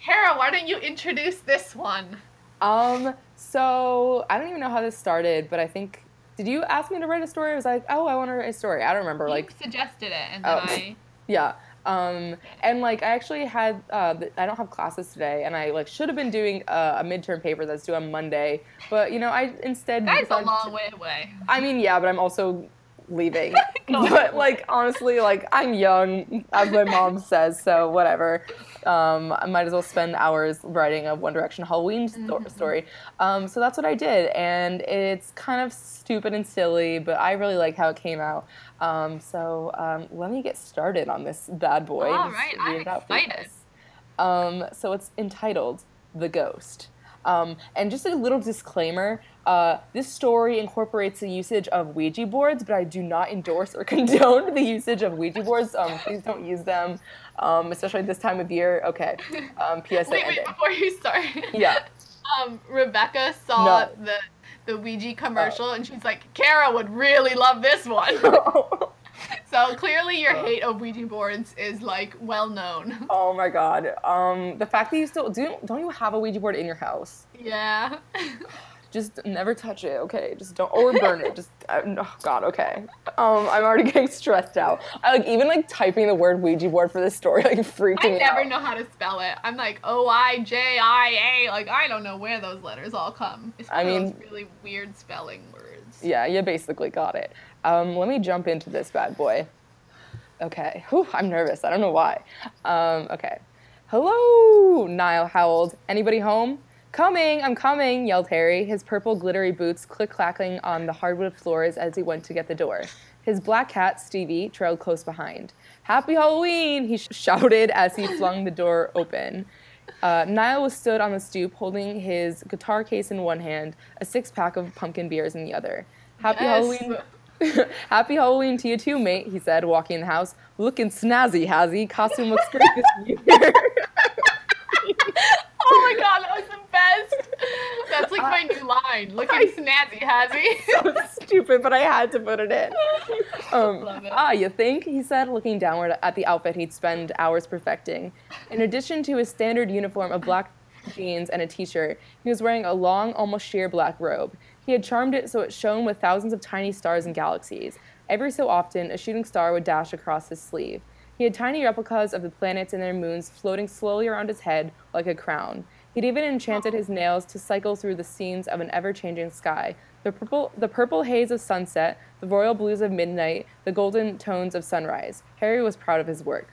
Kara, why don't you introduce this one? Um, so I don't even know how this started, but I think did you ask me to write a story? I was like, oh, I want to write a story. I don't remember. Like, suggested it, and then Oh. I. [laughs] yeah. Um, and like I actually had uh, th- I don't have classes today, and I like should have been doing uh, a midterm paper that's due on Monday, but you know I instead That's a long to- way away. I mean, yeah, but I'm also leaving. [laughs] But like honestly, like I'm young, as my mom says, so whatever. Um, I might as well spend hours writing a One Direction Halloween Mhm. story. Um, so that's what I did, and it's kind of stupid and silly, but I really like how it came out. Um, so um, let me get started on this bad boy. All right, I'm it out for excited. Um, so it's entitled The Ghost. Um, and just a little disclaimer uh, this story incorporates the usage of Ouija boards, but I do not endorse or [laughs] condone the usage of Ouija boards. Um, please don't use them, um, especially this time of year. Okay. Um, PSA Wait, wait, before you start. [laughs] Yeah. Um, Rebecca saw No. the the Ouija commercial and she's like, Kara would really love this one. [laughs] so clearly your Uh. hate of Ouija boards is like well known. [laughs] oh my god. Um, the fact that you still do don't you have a Ouija board in your house? Yeah. [sighs] Just never touch it, okay? Just don't, or burn it. Just, uh, oh god, okay. Um, I'm already [laughs] getting stressed out. I like even like typing the word Ouija board for this story [laughs] like freaked I me never out. know how to spell it. I'm like O I J I A. Like I don't know where those letters all come. It's I mean- really weird spelling words. Yeah, you basically got it. Um, let me jump into this bad boy. Okay. Whew, I'm nervous. I don't know why. Um, okay. Hello, Niall howled. Anybody home? Coming, I'm coming, yelled Harry, his purple glittery boots click clacking on the hardwood floors as he went to get the door. His black cat, Stevie, trailed close behind. Happy Halloween, he sh- shouted as he flung the door open. Uh, Niall was stood on the stoop holding his guitar case in one hand, a six pack of pumpkin beers in the other. Happy Yes. Halloween. [laughs] Happy Halloween to you too, mate, he said, walking in the house. Looking snazzy, has he? Costume looks great this year. [laughs] Oh my god, that was the best. That's like my new line. Looking snazzy, has he? [laughs] so stupid, but I had to put it in. Um, Love it. ah, you think? He said, looking downward at the outfit he'd spend hours perfecting. In addition to his standard uniform of black jeans and a t-shirt, he was wearing a long, almost sheer black robe. He had charmed it so it shone with thousands of tiny stars and galaxies. Every so often, a shooting star would dash across his sleeve. He had tiny replicas of the planets and their moons floating slowly around his head like a crown. He'd even enchanted his nails to cycle through the scenes of an ever-changing sky. The purple, the purple haze of sunset, the royal blues of midnight, the golden tones of sunrise. Harry was proud of his work.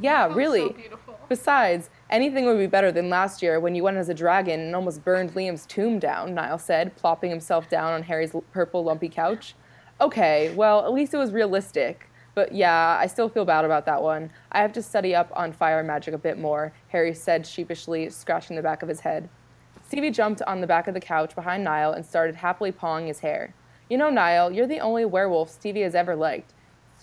Yeah, really. So beautiful. Besides, anything would be better than last year when you went as a dragon and almost burned Liam's tomb down, Niall said, plopping himself down on Harry's purple lumpy couch. Okay, well, at least it was realistic. But yeah, I still feel bad about that one. I have to study up on fire magic a bit more, Harry said sheepishly, scratching the back of his head. Stevie jumped on the back of the couch behind Niall and started happily pawing his hair. You know, Niall, you're the only werewolf Stevie has ever liked.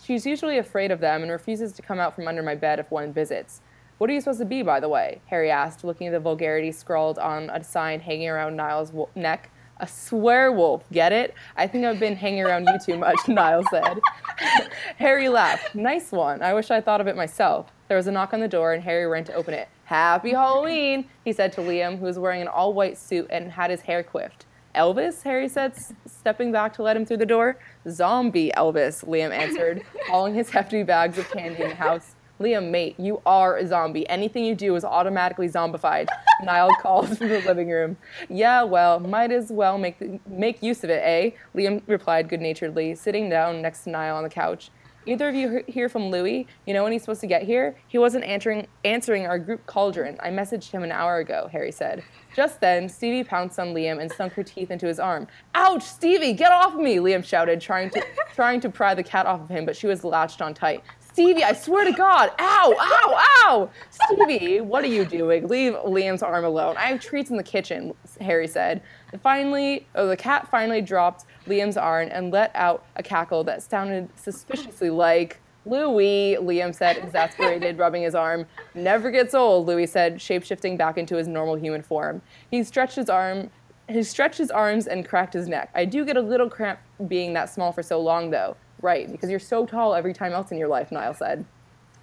She's usually afraid of them and refuses to come out from under my bed if one visits. What are you supposed to be, by the way? Harry asked, looking at the vulgarity scrawled on a sign hanging around Niall's wo- neck. A swear wolf, get it? I think I've been hanging around you too much, [laughs] Niall said. [laughs] Harry laughed. Nice one. I wish I thought of it myself. There was a knock on the door, and Harry ran to open it. Happy Halloween, he said to Liam, who was wearing an all white suit and had his hair quiffed. Elvis, Harry said, stepping back to let him through the door. Zombie Elvis, Liam answered, hauling his hefty bags of candy in the house. Liam, mate, you are a zombie. Anything you do is automatically zombified. [laughs] Niall called from the living room. Yeah, well, might as well make the, make use of it, eh? Liam replied good-naturedly, sitting down next to Niall on the couch. Either of you hear from Louis? You know when he's supposed to get here? He wasn't answering answering our group cauldron. I messaged him an hour ago, Harry said. Just then, Stevie pounced on Liam and sunk her teeth into his arm. Ouch, Stevie, get off me! Liam shouted, trying to trying to pry the cat off of him, but she was latched on tight. Stevie, I swear to God! Ow! Ow! Ow! Stevie, what are you doing? Leave Liam's arm alone. I have treats in the kitchen, Harry said. Finally, oh, the cat finally dropped Liam's arm and let out a cackle that sounded suspiciously like Louis, Liam said, exasperated, [laughs] rubbing his arm. Never gets old, Louis said, shapeshifting back into his normal human form. He stretched his arm he stretched his arms and cracked his neck. I do get a little cramp being that small for so long, though. Right, because you're so tall every time else in your life, Niall said.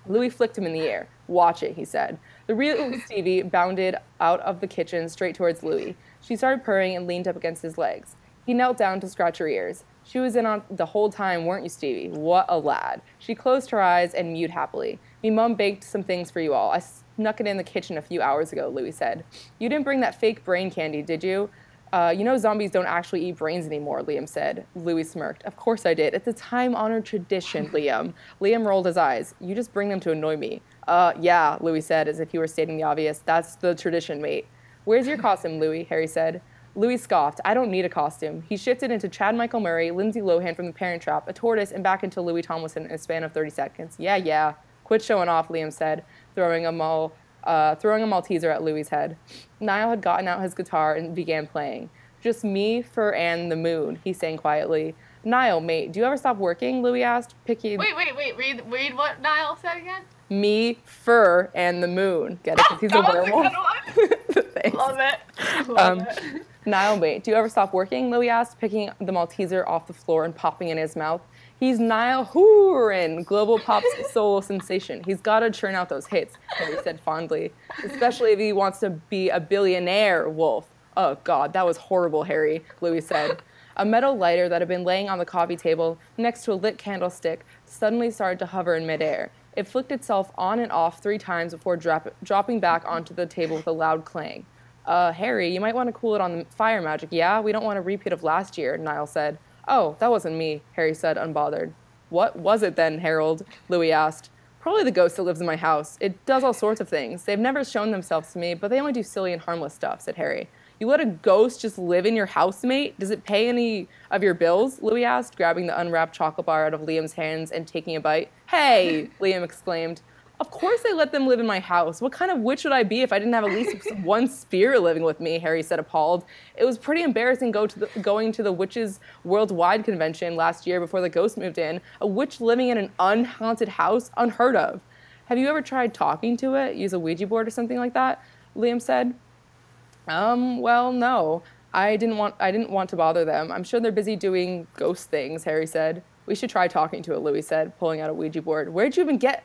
Louis flicked him in the air. Watch it, he said. The real Stevie [laughs] bounded out of the kitchen straight towards Louis. She started purring and leaned up against his legs. He knelt down to scratch her ears. She was in on the whole time, weren't you, Stevie? What a lad. She closed her eyes and mewed happily. Me mum baked some things for you all. I snuck it in the kitchen a few hours ago, Louis said. You didn't bring that fake brain candy, did you? Uh, you know zombies don't actually eat brains anymore, Liam said. Louis smirked. Of course I did. It's a time-honored tradition, Liam. Liam rolled his eyes. You just bring them to annoy me. Uh, yeah, Louis said, as if he were stating the obvious. That's the tradition, mate. Where's your costume, Louis? Harry said. Louis scoffed. I don't need a costume. He shifted into Chad Michael Murray, Lindsay Lohan from The Parent Trap, a tortoise, and back into Louis Tomlinson in a span of 30 seconds. Yeah, yeah. Quit showing off, Liam said, throwing a mal- uh, throwing a Malteser at Louis's head. Niall had gotten out his guitar and began playing. Just me, Fur, and the moon, he sang quietly. Niall, mate, do you ever stop working? Louis asked, picking Wait, wait, wait. Read, read what Niall said again. me, Fur, and the moon. Get it? Because he's a That was a werewolf. good one. [laughs] Love it. Love Um, it. Niall, mate, do you ever stop working? Louis asked, picking the Malteser off the floor and popping it in his mouth. He's Niall Horan, global pop [laughs] solo sensation. He's got to churn out those hits, Harry said fondly, especially if he wants to be a billionaire wolf. Oh, God, that was horrible, Harry, Louis said. A metal lighter that had been laying on the coffee table next to a lit candlestick suddenly started to hover in midair. It flicked itself on and off three times before drop- dropping back onto the table with a loud clang. Uh, Harry, you might want to cool it on the fire magic, yeah? We don't want a repeat of last year, Niall said. Oh, that wasn't me, Harry said, unbothered. What was it then, Harold? Louis asked. Probably the ghost that lives in my house. It does all sorts of things. They've never shown themselves to me, but they only do silly and harmless stuff, said Harry. You let a ghost just live in your housemate? Does it pay any of your bills? Louis asked, grabbing the unwrapped chocolate bar out of Liam's hands and taking a bite. Hey, [laughs] Liam exclaimed. Of course I let them live in my house. What kind of witch would I be if I didn't have at least [laughs] one spirit living with me? Harry said, appalled. It was pretty embarrassing go to the, going to the Witches Worldwide convention last year before the ghost moved in. A witch living in an unhaunted house? Unheard of. Have you ever tried talking to it? Use a Ouija board or something like that? Liam said. Um, well, no. I didn't want I didn't want to bother them. I'm sure they're busy doing ghost things, Harry said. We should try talking to it, Louis said, pulling out a Ouija board. Where'd you even get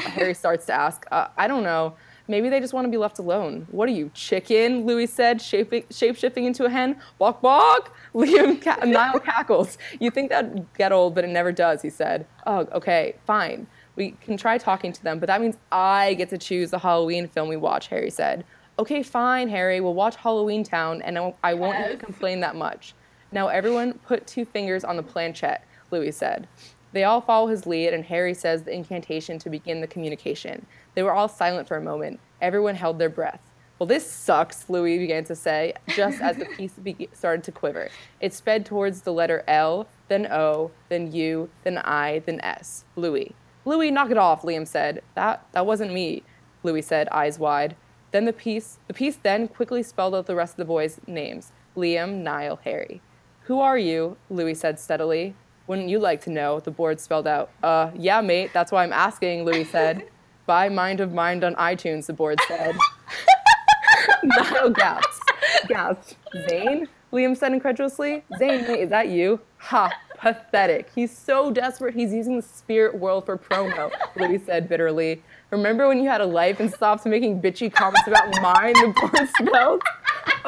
Harry starts to ask. Uh, I don't know. Maybe they just want to be left alone. What are you, chicken? Louis said, shaping, shape-shifting into a hen. Bok bok! [laughs] Liam ca- Niall cackles. You think that'd get old, but it never does, he said. Oh, okay, fine. We can try talking to them, but that means I get to choose the Halloween film we watch, Harry said. Okay, fine, Harry. We'll watch Halloween Town, and I won't- I won't complain that much. Now, everyone put two fingers on the planchette, Louis said. They all follow his lead, and Harry says the incantation to begin the communication. They were all silent for a moment. Everyone held their breath. Well, this sucks, Louis began to say, just as the [laughs] piece be- started to quiver. It sped towards the letter L, then O, then U, then I, then S. Louis. Louis, knock it off, Liam said. That, that wasn't me, Louis said, eyes wide. Then the piece, the piece then quickly spelled out the rest of the boys' names: Liam, Niall, Harry. Who are you? Louis said steadily. Wouldn't you like to know? The board spelled out. Uh, yeah, mate. That's why I'm asking. Louis said. [laughs] Buy Mind of Mine on iTunes. The board said. [laughs] Niall gasped. Gasped. Zayn? Liam said incredulously. Zayn, wait, is that you? Ha, pathetic. He's so desperate he's using the spirit world for promo, Louis said bitterly. Remember when you had a life and stopped making bitchy comments about mine, the board spelled?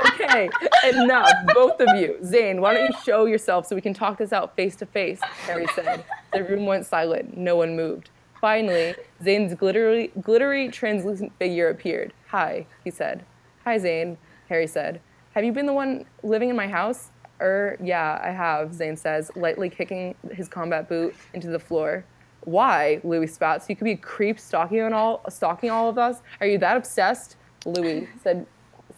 Okay, enough, both of you. Zayn, why don't you show yourself so we can talk this out face to face? Harry said. The room went silent. No one moved. Finally, Zayn's glittery, glittery, translucent figure appeared. Hi, he said. Hi, Zayn, Harry said. Have you been the one living in my house? Er, yeah, I have, Zayn says, lightly kicking his combat boot into the floor. Why? Louis spouts. You could be a creep stalking on all stalking all of us? Are you that obsessed? Louis said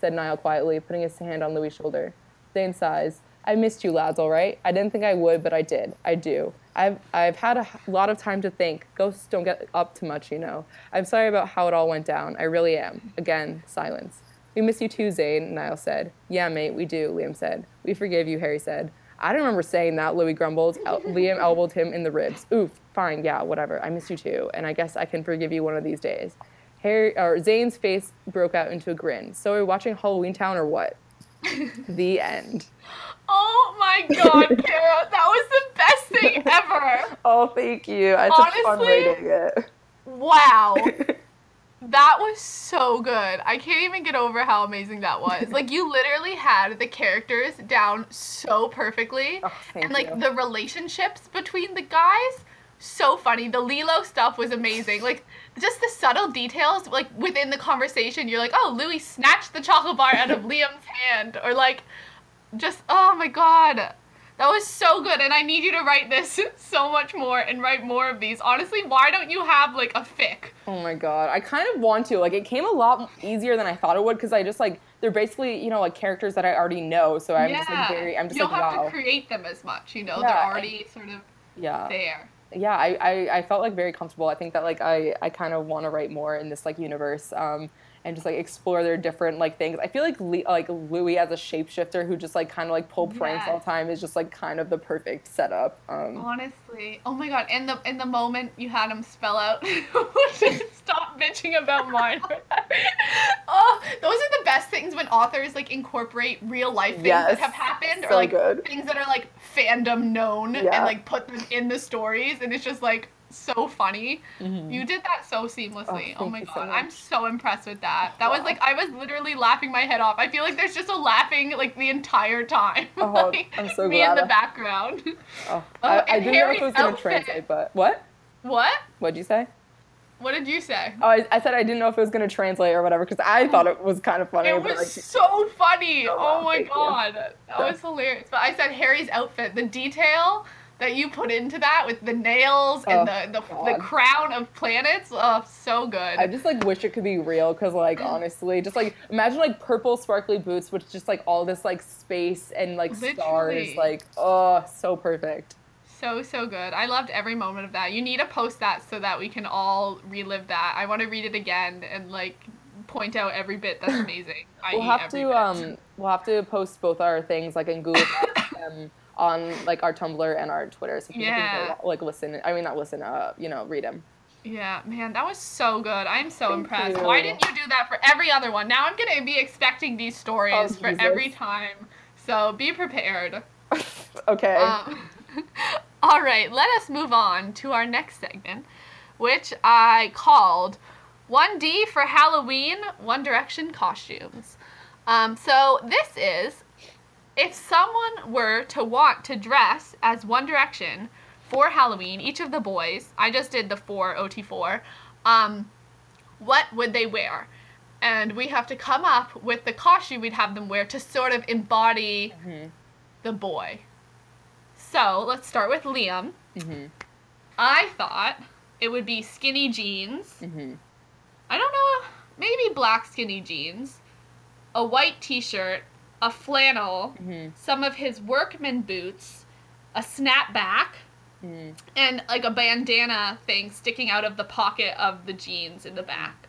said Niall quietly, putting his hand on Louis' shoulder. Zayn sighs. I missed you lads, all right? I didn't think I would, but I did. I do. I've, I've had a lot of time to think. Ghosts don't get up to much, you know. I'm sorry about how it all went down. I really am. Again, silence. We miss you too, Zayn, Niall said. Yeah, mate, we do, Liam said. We forgive you, Harry said. I don't remember saying that, Louis grumbled. El- [laughs] Liam elbowed him in the ribs. Oof, fine, yeah, whatever. I miss you too, and I guess I can forgive you one of these days. Harry, or Zayn's face broke out into a grin. So are we watching Halloween Town or what? [laughs] the end. Oh my god, Kara, that was the best thing ever. [laughs] Oh, thank you. I took fun writing it. Wow. [laughs] That was so good. I can't even get over how amazing that was. Like you literally had the characters down so perfectly. Oh, and like you. the relationships between the guys so funny. The Lilo stuff was amazing. Like just the subtle details like within the conversation. You're like, "Oh, Louis snatched the chocolate bar out of [laughs] Liam's hand." Or like just oh my god. That was so good and I need you to write this [laughs] so much more and write more of these. Honestly, why don't you have like a fic? Oh my god, I kind of want to. Like, it came a lot easier than I thought it would because I just like they're basically you know like characters that I already know. So I'm just like very. I'm just you don't like have wow. to create them as much, you know. Yeah, They're already sort of yeah. there. Yeah I, I, I felt like very comfortable. I think that like i, I kind of want to write more in this like universe. Um, and just like explore their different like things i feel like Le- like louis as a shapeshifter who just like kind of like pull pranks all the time is just like kind of the perfect setup um, Honestly, oh my god! In the in the moment you had him spell out, [laughs] stop bitching about mine. [laughs] oh, those are the best things when authors like incorporate real life things Yes, that have happened, so or like good. things that are like fandom known, Yeah. and like put them in the stories, and it's just like so funny. Mm-hmm. You did that so seamlessly. Oh, Oh, my god, so I'm so impressed with that. That was like I was literally laughing my head off. I feel like there's just a laughing like the entire time. [laughs] Oh, like, I'm so me glad in the background. oh, [laughs] Oh, I, I didn't know if it was going to outfit. translate but what what? what'd you say What did you say? oh i, I said i didn't know if it was going to translate or whatever because i thought it was kind of funny It was like so funny. [laughs] Oh, wow, my thank you. god. That was hilarious. But I said Harry's outfit, the detail that you put into that with the nails and Oh, the, the, God. the crown of planets. Oh, so good. I just like wish it could be real because like honestly, just like imagine like purple sparkly boots with just like all this like space and like stars, like oh, so perfect. So, so good. I loved every moment of that. You need to post that so that we can all relive that. I want to read it again and like point out every bit that's [laughs] amazing. We'll have to bit. um we'll have to post both our things like in Google um, on like our Tumblr and our Twitter so people Yeah. can go, like listen. I mean not listen, uh, you know, read them. Yeah, man, that was so good. I'm so Thank impressed. you. Why didn't you do that for every other one? Now I'm gonna be expecting these stories Oh, for every time. So be prepared. [laughs] okay. Um, [laughs] all right, let us move on to our next segment, which I called 1D for Halloween One Direction costumes. Um, so this is if someone were to want to dress as One Direction for Halloween, each of the boys, I just did the four OT4, um, what would they wear? And we have to come up with the costume we'd have them wear to sort of embody Mhm. the boy. So let's start with Liam. Mhm. I thought it would be skinny jeans. Mhm. I don't know, maybe black skinny jeans, a white t shirt, a flannel, Mhm. some of his workman boots, a snapback, Mhm. and like a bandana thing sticking out of the pocket of the jeans in the back.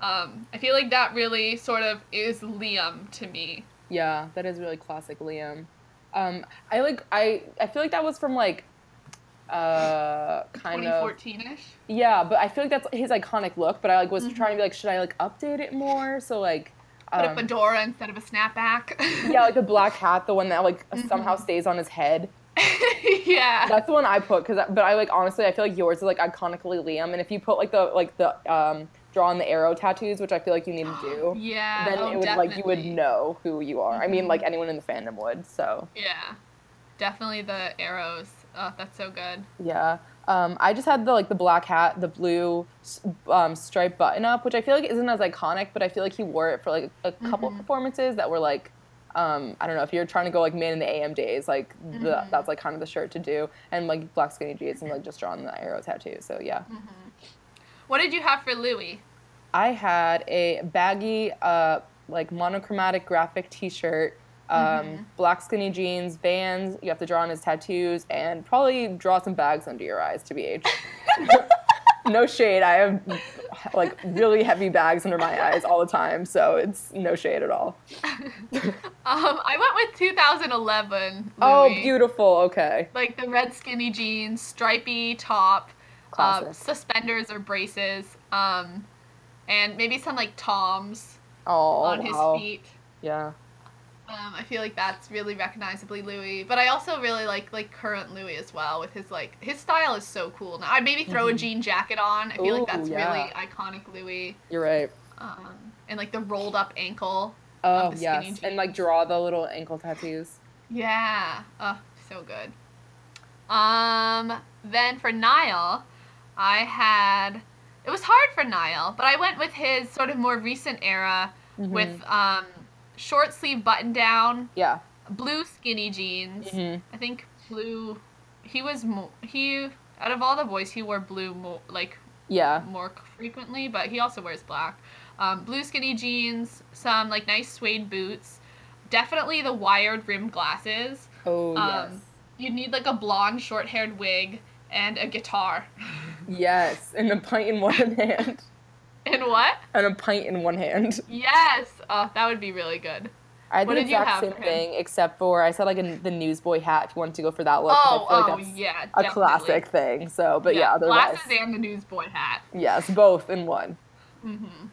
Um, I feel like that really sort of is Liam to me. Yeah, that is really classic Liam. Um, I like I I feel like that was from like uh kind of 2014-ish. yeah, but I feel like that's his iconic look. But I like was Mhm. trying to be like, should I like update it more? So like, Put a um, fedora instead of a snapback. yeah, like the black [laughs] hat, the one that like somehow Mhm. stays on his head. yeah. That's the one I put because, but I like honestly, I feel like yours is like iconically Liam, and if you put like the like the um draw on the arrow tattoos, which I feel like you need to do, [gasps] yeah. then oh, it would like you would know who you are. I mean, like anyone in the fandom would. So Yeah. Definitely the arrows. Oh, that's so good. yeah. Um, I just had the like the black hat, the blue um, striped button up, which I feel like isn't as iconic, but I feel like he wore it for like a couple Mhm. performances that were like, um, I don't know if you're trying to go like man in the AM days, like the, Mhm. that's like kind of the shirt to do, and like black skinny jeans and like just drawing the arrow tattoo. So yeah, What did you have for Louis? I had a baggy, uh, like monochromatic graphic T-shirt. Um, Mhm. black skinny jeans, Vans. You have to draw on his tattoos, and probably draw some bags under your eyes. To be aged. [laughs] no shade. I have like really heavy bags under my eyes all the time, so it's no shade at all. [laughs] Um, I went with 2011. Oh, beautiful. Okay. Like the red skinny jeans, stripy top, uh, suspenders or braces, um, and maybe some like toms Oh, on his feet. Yeah. Um, I feel like that's really recognizably Louis, but I also really like like current Louis as well with his like his style is so cool. Now I maybe throw a Mhm. jean jacket on. I feel Ooh, like that's yeah. really iconic Louis. You're right. Um, and like the rolled up ankle. Oh the yes, skinny and like draw the little ankle tattoos. Yeah. Oh, so good. Um, then for Niall, I had it was hard for Niall, but I went with his sort of more recent era Mhm. with um short sleeve button down, yeah. blue skinny jeans. Mhm. I think blue. He was mo- he out of all the boys he wore blue more like Yeah. more frequently, but he also wears black. Um, blue skinny jeans, some like nice suede boots, definitely the wired rimmed glasses. Oh Um, yes. You'd need like a blonde short haired wig and a guitar. Yes, and a pint in one hand. And what? And a pint in one hand. Yes. Oh, that would be really good. I had What the exact same thing, except for I said like a, the newsboy hat if you wanted to go for that look. oh, I feel like oh that's yeah. a classic thing. So, but yeah, otherwise, Glasses and the newsboy hat. yes, both in one. Mm-hmm.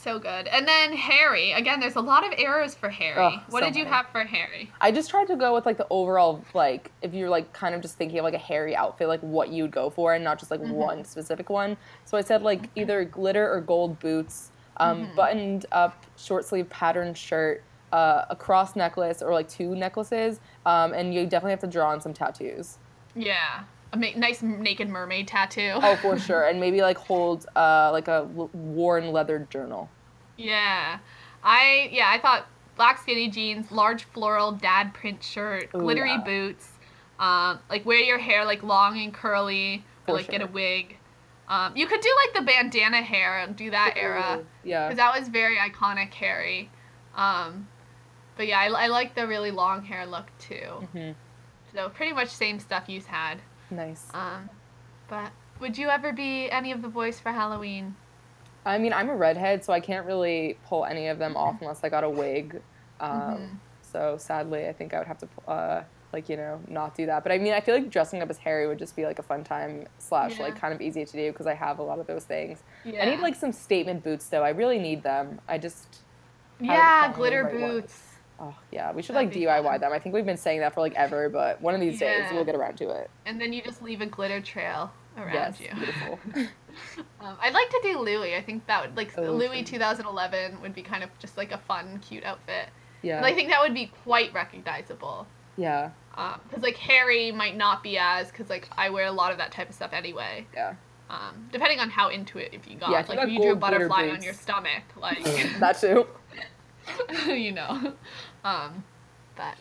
So good. And then Harry. Again, there's a lot of errors for Harry. Ugh, what so did you many. have for Harry? I just tried to go with like the overall like if you're like kind of just thinking of like a Harry outfit, like what you'd go for, and not just like Mhm. one specific one. So I said like either glitter or gold boots, um, Mhm. buttoned up short sleeve patterned shirt, uh, a cross necklace or like two necklaces, um, and you definitely have to draw on some tattoos. Yeah. A ma- nice naked mermaid tattoo. Oh, for [laughs] sure, and maybe like hold uh, like a w- worn leather journal. Yeah. I yeah, I thought black skinny jeans, large floral dad print shirt, Ooh, glittery yeah. boots, um, like wear your hair like long and curly, or like get a wig. Um, you could do like the bandana hair and do that era Yeah. because that was very iconic Harry. Um, but yeah, I, I like the really long hair look too. hmm So pretty much same stuff you've had. Nice. Um, but would you ever be any of the boys for Halloween? I mean, I'm a redhead, so I can't really pull any of them off unless I got a wig. Um, Mhm. So sadly, I think I would have to, uh, like you know, not do that. But I mean, I feel like dressing up as Harry would just be like a fun time slash like kind of easy to do because I have a lot of those things. Yeah. I need like some statement boots though. I really need them. I just, yeah, glitter right boots. Oh yeah, we should That'd like DIY fun. them. I think we've been saying that for like ever, but one of these days we'll get around to it. And then you just leave a glitter trail around yes, you. beautiful. [laughs] Um, I'd like to do Louis. I think that would like Oh, Louis 2011 would be kind of just like a fun, cute outfit. yeah, And I think that would be quite recognizable. yeah, Because like Harry might not be as because like I wear a lot of that type of stuff anyway. yeah. Um, depending on how into it, if you got Yeah, like if you drew a butterfly on your stomach, [laughs] like that too. [laughs] you know. Um, but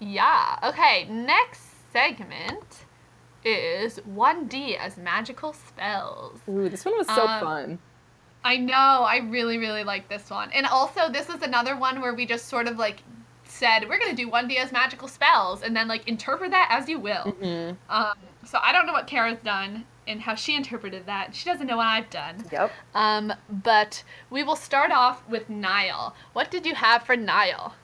yeah. Okay, next segment is 1D as magical spells. Ooh, this one was so Um, fun. I know, I really, really like this one. And also, this is another one where we just sort of like said, we're going to do 1D as magical spells, and then like interpret that as you will. hmm Um, so I don't know what Kara's done and how she interpreted that. She doesn't know what I've done. Yep. Um, but we will start off with Niall. What did you have for Niall?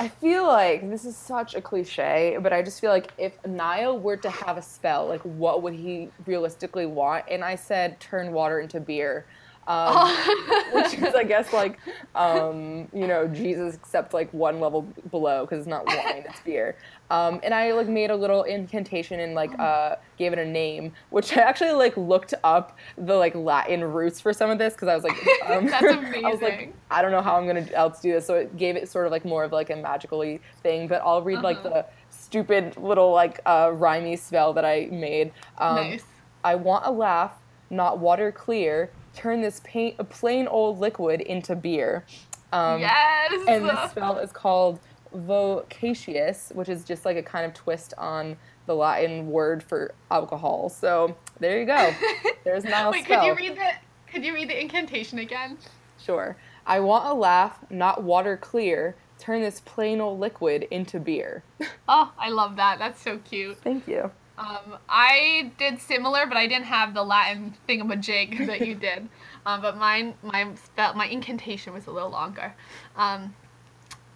I feel like this is such a cliche, but I just feel like if Niall were to have a spell, like what would he realistically want? And I said turn water into beer. Um, [laughs] which is, I guess, like, um, you know, Jesus, except like one level below because it's not wine, it's beer. Um, and I like made a little incantation and like uh, gave it a name, which I actually like looked up the like Latin roots for some of this because I was like, [laughs] um, That's [laughs] I was like. I don't know how I'm gonna else do this, so it gave it sort of like more of like a magically thing. But I'll read like Uh-huh. the stupid little like uh, rhymey spell that I made. Um, nice. I want a laugh, not water clear. Turn this paint, a plain old liquid into beer. Um, yes. And the spell is called vocacious, which is just like a kind of twist on the Latin word for alcohol. So there you go. [laughs] There's Niall's Wait, spell. could you read the could you read the incantation again? Sure. I want a laugh, not water clear. Turn this plain old liquid into beer. [laughs] Oh, I love that. That's so cute. Thank you. Um, I did similar, but I didn't have the Latin thingamajig [laughs] that you did. Um, but mine, my spell, my incantation was a little longer. Um,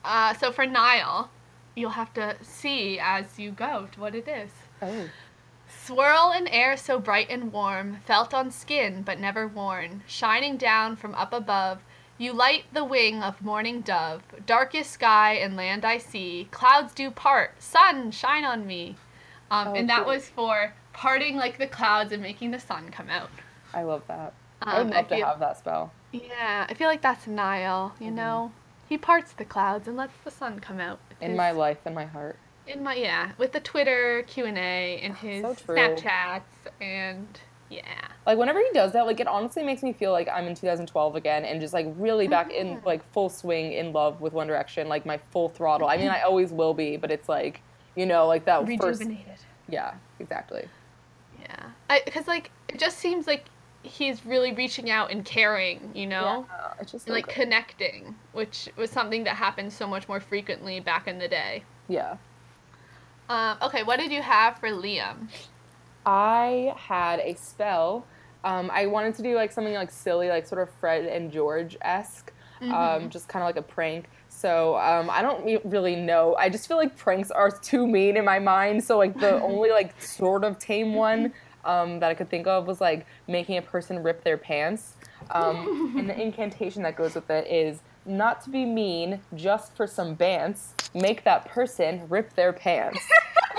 uh, so for Niall, you'll have to see as you go what it is. Oh. Swirl in air so bright and warm, felt on skin but never worn, shining down from up above. You light the wing of morning dove, darkest sky and land I see. Clouds do part, sun shine on me. Um, Oh, and that cool. was for parting like the clouds and making the sun come out. I love that. I Um, would love to feel- have that spell. Yeah, I feel like that's Niall. You Mhm. know, he parts the clouds and lets the sun come out. In his- my life, in my heart. in my yeah, with the Twitter Q and A and his So. Snapchats and yeah. Like whenever he does that, like it honestly makes me feel like I'm in 2012 again and just like really back in Mhm. like full swing in love with One Direction, like my full throttle. I mean, I always will be, but it's like, you know, like that first. rejuvenated. Yeah, exactly. Yeah, because like it just seems like he's really reaching out and caring, you know, Yeah, it's just and like good. connecting, which was something that happened so much more frequently back in the day. yeah. Um, okay, what did you have for Liam? I had a spell. Um, I wanted to do like something like silly, like sort of Fred and George esque, Mm-hmm. um, just kind of like a prank. So um, I don't really know. I just feel like pranks are too mean in my mind. So like the [laughs] only like sort of tame one um, that I could think of was like making a person rip their pants. Um, and the incantation that goes with it is not to be mean, just for some bants, make that person rip their pants. [laughs]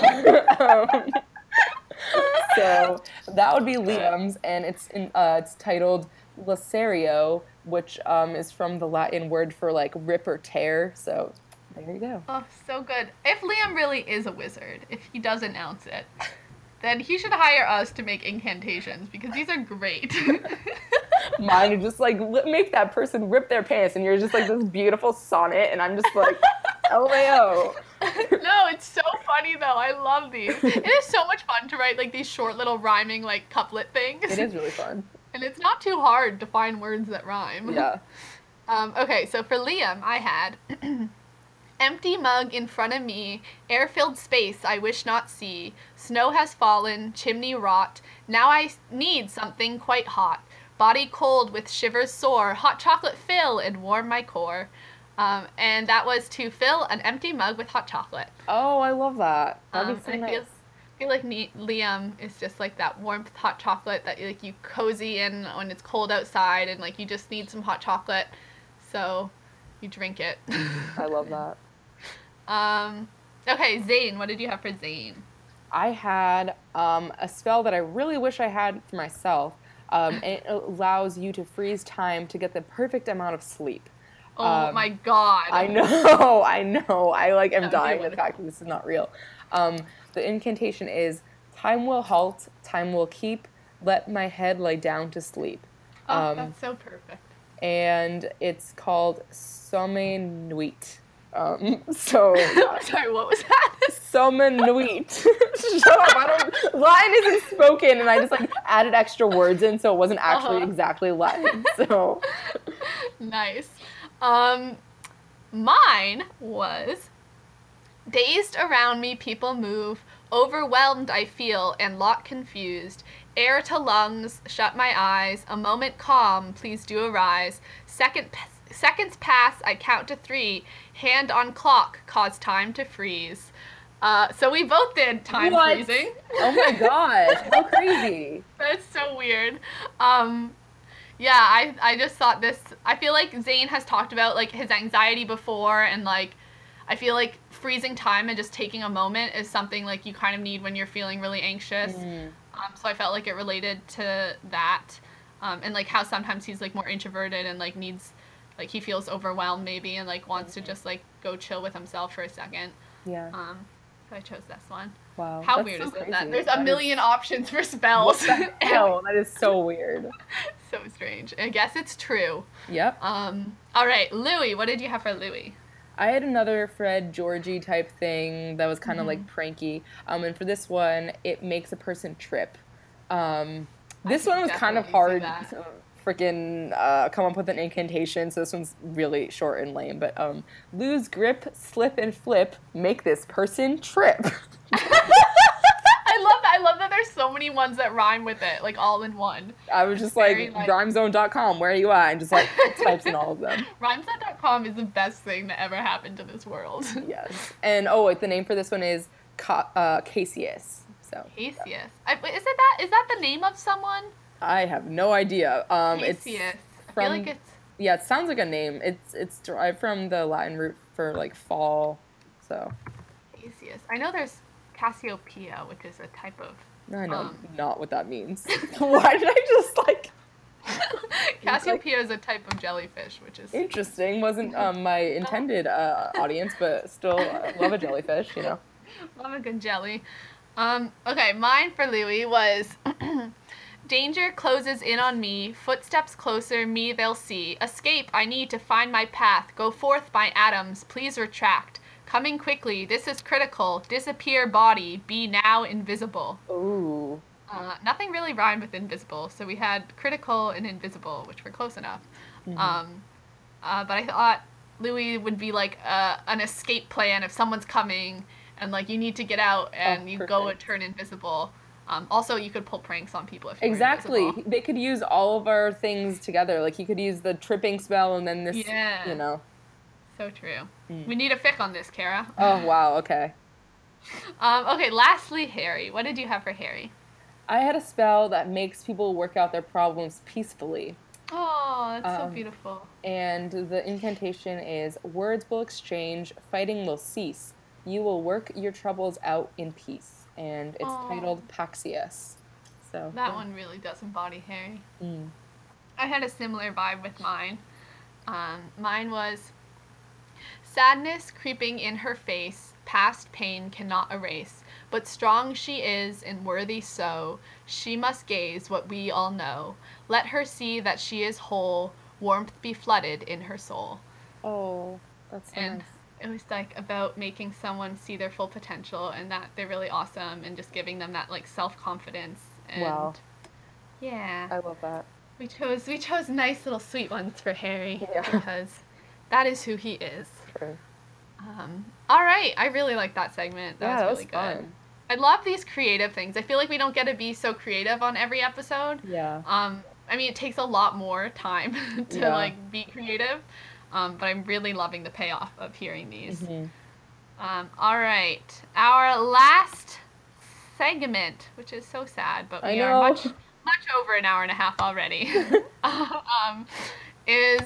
so that would be Liam's, and it's in, uh, it's titled Lacerio, which um, is from the Latin word for like rip or tear. So there you go. Oh, so good. If Liam really is a wizard, if he does announce it, [laughs] then he should hire us to make incantations because these are great. [laughs] Mine are just like make that person rip their pants, and you're just like this beautiful sonnet, and I'm just like, [laughs] LMAO. no, it's so funny though. I love these. It is so much fun to write like these short little rhyming like couplet things. It is really fun. And it's not too hard to find words that rhyme. Yeah. [laughs] Um, okay, so for Liam, I had [clears throat] empty mug in front of me, air filled space I wish not see. Snow has fallen, chimney rot. Now I need something quite hot. Body cold with shivers sore, hot chocolate fill and warm my core. Um, and that was to fill an empty mug with hot chocolate. Oh, I love that. That'd Um, be so I nice. feel, feel like ne- Liam is just like that warmth hot chocolate that like you cozy in when it's cold outside and like you just need some hot chocolate, so you drink it. [laughs] I love that. um, okay, Zayn, what did you have for Zayn? I had um, a spell that I really wish I had for myself. Um, and it [laughs] allows you to freeze time to get the perfect amount of sleep. Oh Um, my god! I [laughs] know, I know. I like am That would be dying at the fact that this is not real. Um, the incantation is time will halt, time will keep, let my head lie down to sleep. Oh, um, that's so perfect. And it's called Somme Nuit. Um, [laughs] so [laughs] Sorry, what was that? Somme Nuit. [laughs] Shut up, I don't Latin isn't spoken and I just like added extra words in so it wasn't actually Uh-huh. exactly Latin. So nice. Um, mine was dazed around me, people move Overwhelmed I feel and lot confused. Air to lungs, shut my eyes. A moment calm, please do arise. Second, seconds pass, I count to three. Hand on clock, cause time to freeze. Uh, so we both did time What? freezing. Oh my [laughs] gosh, how crazy. That's so weird. Um, yeah, I I just thought this. I feel like Zayn has talked about like his anxiety before, and like I feel like freezing time and just taking a moment is something like you kind of need when you're feeling really anxious. Mm. Um, so I felt like it related to that, um, and like how sometimes he's like more introverted and like needs like he feels overwhelmed maybe and like wants to just like go chill with himself for a second. Yeah. Um, so I chose this one. Wow. How weird so is crazy. that there's That a is- million options for spells? [laughs] hell? That is so weird. [laughs] so strange. I guess it's true. Yep. Um, all right, Louis, what did you have for Louis? I had another Fred Georgie type thing that was kind of like pranky. Um, and for this one, it makes a person trip. Um, this one was kind of hard to freaking uh, come up with an incantation, so this one's really short and lame. But um, lose grip, slip, and flip, make this person trip. [laughs] [laughs] I love that. I love that there's so many ones that rhyme with it, like all in one. I was just like, like- rhymezone.com, where are you at? And just like [laughs] types in all of them. Rhymeset.com is the best thing that ever happened to this world. [laughs] Yes. And oh, wait, the name for this one is Ca- uh, Casius. So Casius. I, is it that? Is that the name of someone? I have no idea. Um, it's Casius. I from- feel like it's. yeah, it sounds like a name. It's it's derived from the Latin root for like fall. So Casius. I know there's Cassiopeia, which is a type of. I know Um. not what that means. [laughs] [laughs] Why did I just [laughs] like Cassiopeia is a type of jellyfish, which is. interesting? Wasn't um, my intended uh, audience, but still uh, love a jellyfish. You know. Love a good jelly. Um, okay, mine for Louis was [clears throat] Danger closes in on me, footsteps closer, me they'll see. Escape, I need to find my path. Go forth, my atoms, please retract. Coming quickly, this is critical. Disappear, body, be now invisible. Ooh. Uh, nothing really rhymed with invisible, so we had critical and invisible, which were close enough. Um, uh, but I thought Louis would be like uh, an escape plan if someone's coming and like you need to get out and you go and turn invisible. Um, also, you could pull pranks on people if you Exactly. invisible. They could use all of our things together. Like he could use the tripping spell and then this. Yeah. You know. So true. Mm. We need a fic on this, Kara. Oh wow. Okay. [laughs] Um, okay, lastly, Harry. What did you have for Harry? I had a spell that makes people work out their problems peacefully. Oh, that's so Um, beautiful. And the incantation is words will exchange, fighting will cease. You will work your troubles out in peace. And it's Aw. titled Paxius. So That yeah. one really does embody Harry. Mm. I had a similar vibe with mine. Um, mine was sadness creeping in her face, past pain cannot erase. But strong she is and worthy so, she must gaze what we all know. Let her see that she is whole, warmth be flooded in her soul. Oh, that's And nice. it was like about making someone see their full potential and that they're really awesome and just giving them that like self confidence. And Wow. Yeah. I love that. We chose we chose nice little sweet ones for Harry Yeah. [laughs] because that is who he is. Um, all right, I really like that segment. That yeah, was that really was good. fun. I love these creative things. I feel like we don't get to be so creative on every episode. Yeah. Um, I mean, it takes a lot more time [laughs] to Yeah. like be creative. Um, but I'm really loving the payoff of hearing these. Mhm. Um, all right, our last segment, which is so sad, but we are much much over an hour and a half already. [laughs] [laughs] um, is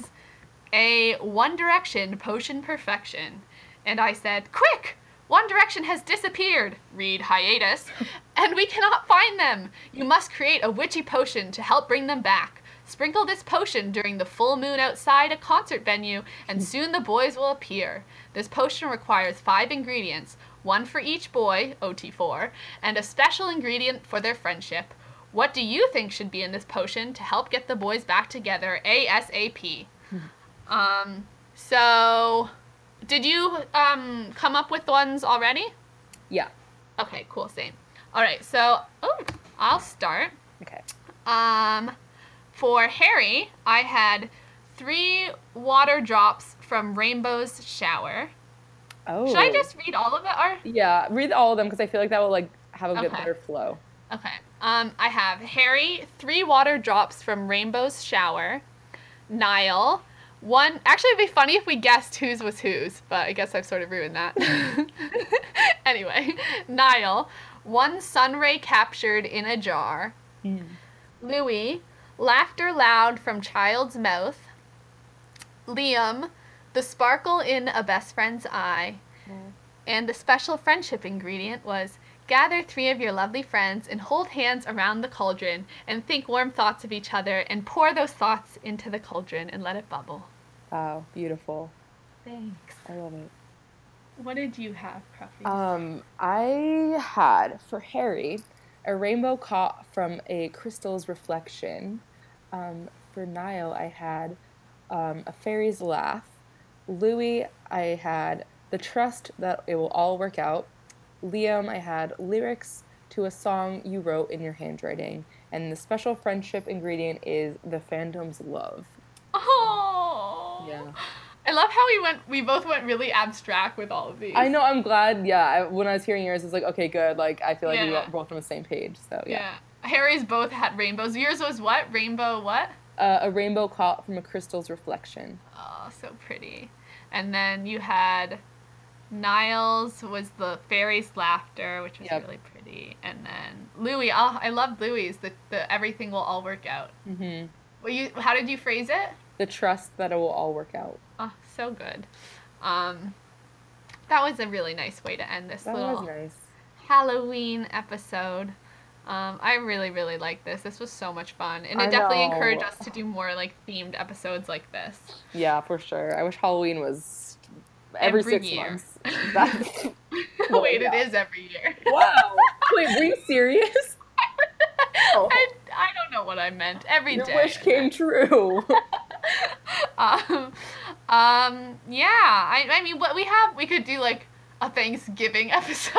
a One Direction potion perfection, and I said, "Quick! One Direction has disappeared." Read hiatus, [laughs] and we cannot find them. You must create a witchy potion to help bring them back. Sprinkle this potion during the full moon outside a concert venue, and hmm. soon the boys will appear. This potion requires five ingredients one for each boy, OT4, and a special ingredient for their friendship. What do you think should be in this potion to help get the boys back together ASAP? Um, so, did you um, come up with ones already? Yeah. Okay, cool, same. All right, so, oh, I'll start. Okay. Um, for Harry, I had three water drops from Rainbow's shower. Oh. Should I just read all of it, or? Yeah, read all of them because I feel like that will like have a Okay. better flow. Okay. Um, I have Harry, three water drops from Rainbow's shower. Niall, one. Actually, it'd be funny if we guessed whose was whose, but I guess I've sort of ruined that. [laughs] anyway, Niall, one sunray captured in a jar. Hmm. Louis, laughter loud from child's mouth. Liam, the sparkle in a best friend's eye. Hmm. And the special friendship ingredient was gather three of your lovely friends and hold hands around the cauldron and think warm thoughts of each other and pour those thoughts into the cauldron and let it bubble. Wow, beautiful. Thanks. I love it. What did you have, Cruffy? Um, I had for Harry a rainbow caught from a crystal's reflection. Um, for Niall, I had um, a fairy's laugh. Louis, I had the trust that it will all work out. Liam, I had lyrics to a song you wrote in your handwriting. And the special friendship ingredient is the fandom's love. oh. Yeah. I love how we went. We both went really abstract with all of these. I know. I'm glad. Yeah. I, when I was hearing yours, it's like, okay, good. Like, I feel like we Yeah. were both on the same page. So yeah. Yeah. Harry's both had rainbows. Yours was what? Rainbow what? Uh, a rainbow caught from a crystal's reflection. Oh, so pretty. And then you had Niall's was the fairy's laughter, which was Yep. really pretty. And then Louis, oh, I love Louis. The the everything will all work out. Mm-hmm. Well, you how did you phrase it? The trust that it will all work out. Oh, so good. Um, that was a really nice way to end this That little was nice. Halloween episode. Um, I really, really like this. This was so much fun, and it I definitely know. encouraged us to do more like themed episodes like this. Yeah, for sure. I wish Halloween was every, Every six year. months. [laughs] That's, [laughs] Well, Wait, yeah. it is every year. wow. [laughs] Wait, were you serious? Oh. I, I don't know what I meant. Every Your day. wish came true. um, um, yeah. I, I mean, what we have, we could do like a Thanksgiving episode.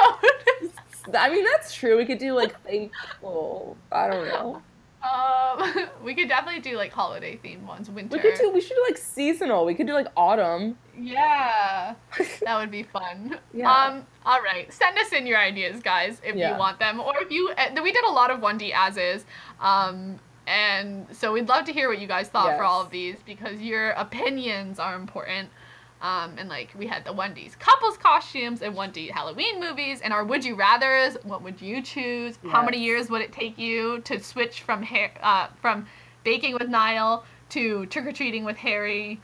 I mean, that's true. We could do like thankful. I don't know. Um, [laughs] we could definitely do like holiday themed ones. Winter. We could do. We should do like seasonal. We could do like autumn. Yeah, [laughs] that would be fun. Yeah. Um. All right, send us in your ideas, guys, if Yeah. you want them, or if you. Uh, we did a lot of one D as is. Um. And so we'd love to hear what you guys thought for all of these because your opinions are important. Um, and like we had the 1Ds couples costumes and 1D Halloween movies and our would you rather's. What would you choose? How many years would it take you to switch from hair uh, from baking with Niall to trick or treating with Harry?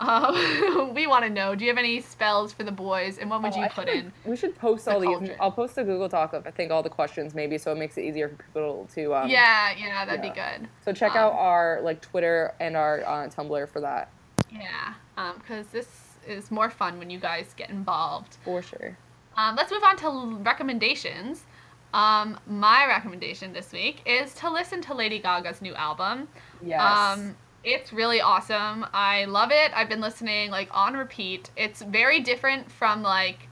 Um, [laughs] we want to know. Do you have any spells for the boys, and what would Oh, you I put in? We should post all these. I'll post a Google Doc of I think all the questions maybe, so it makes it easier for people to. Um, yeah, yeah, that'd yeah. be good. So check out Um, our like Twitter and our uh, Tumblr for that Yeah, because this is more fun when you guys get involved. for sure. Um, let's move on to recommendations. Um, my recommendation this week is to listen to Lady Gaga's new album. Yes. Um, it's really awesome. I love it. I've been listening like on repeat. It's very different from like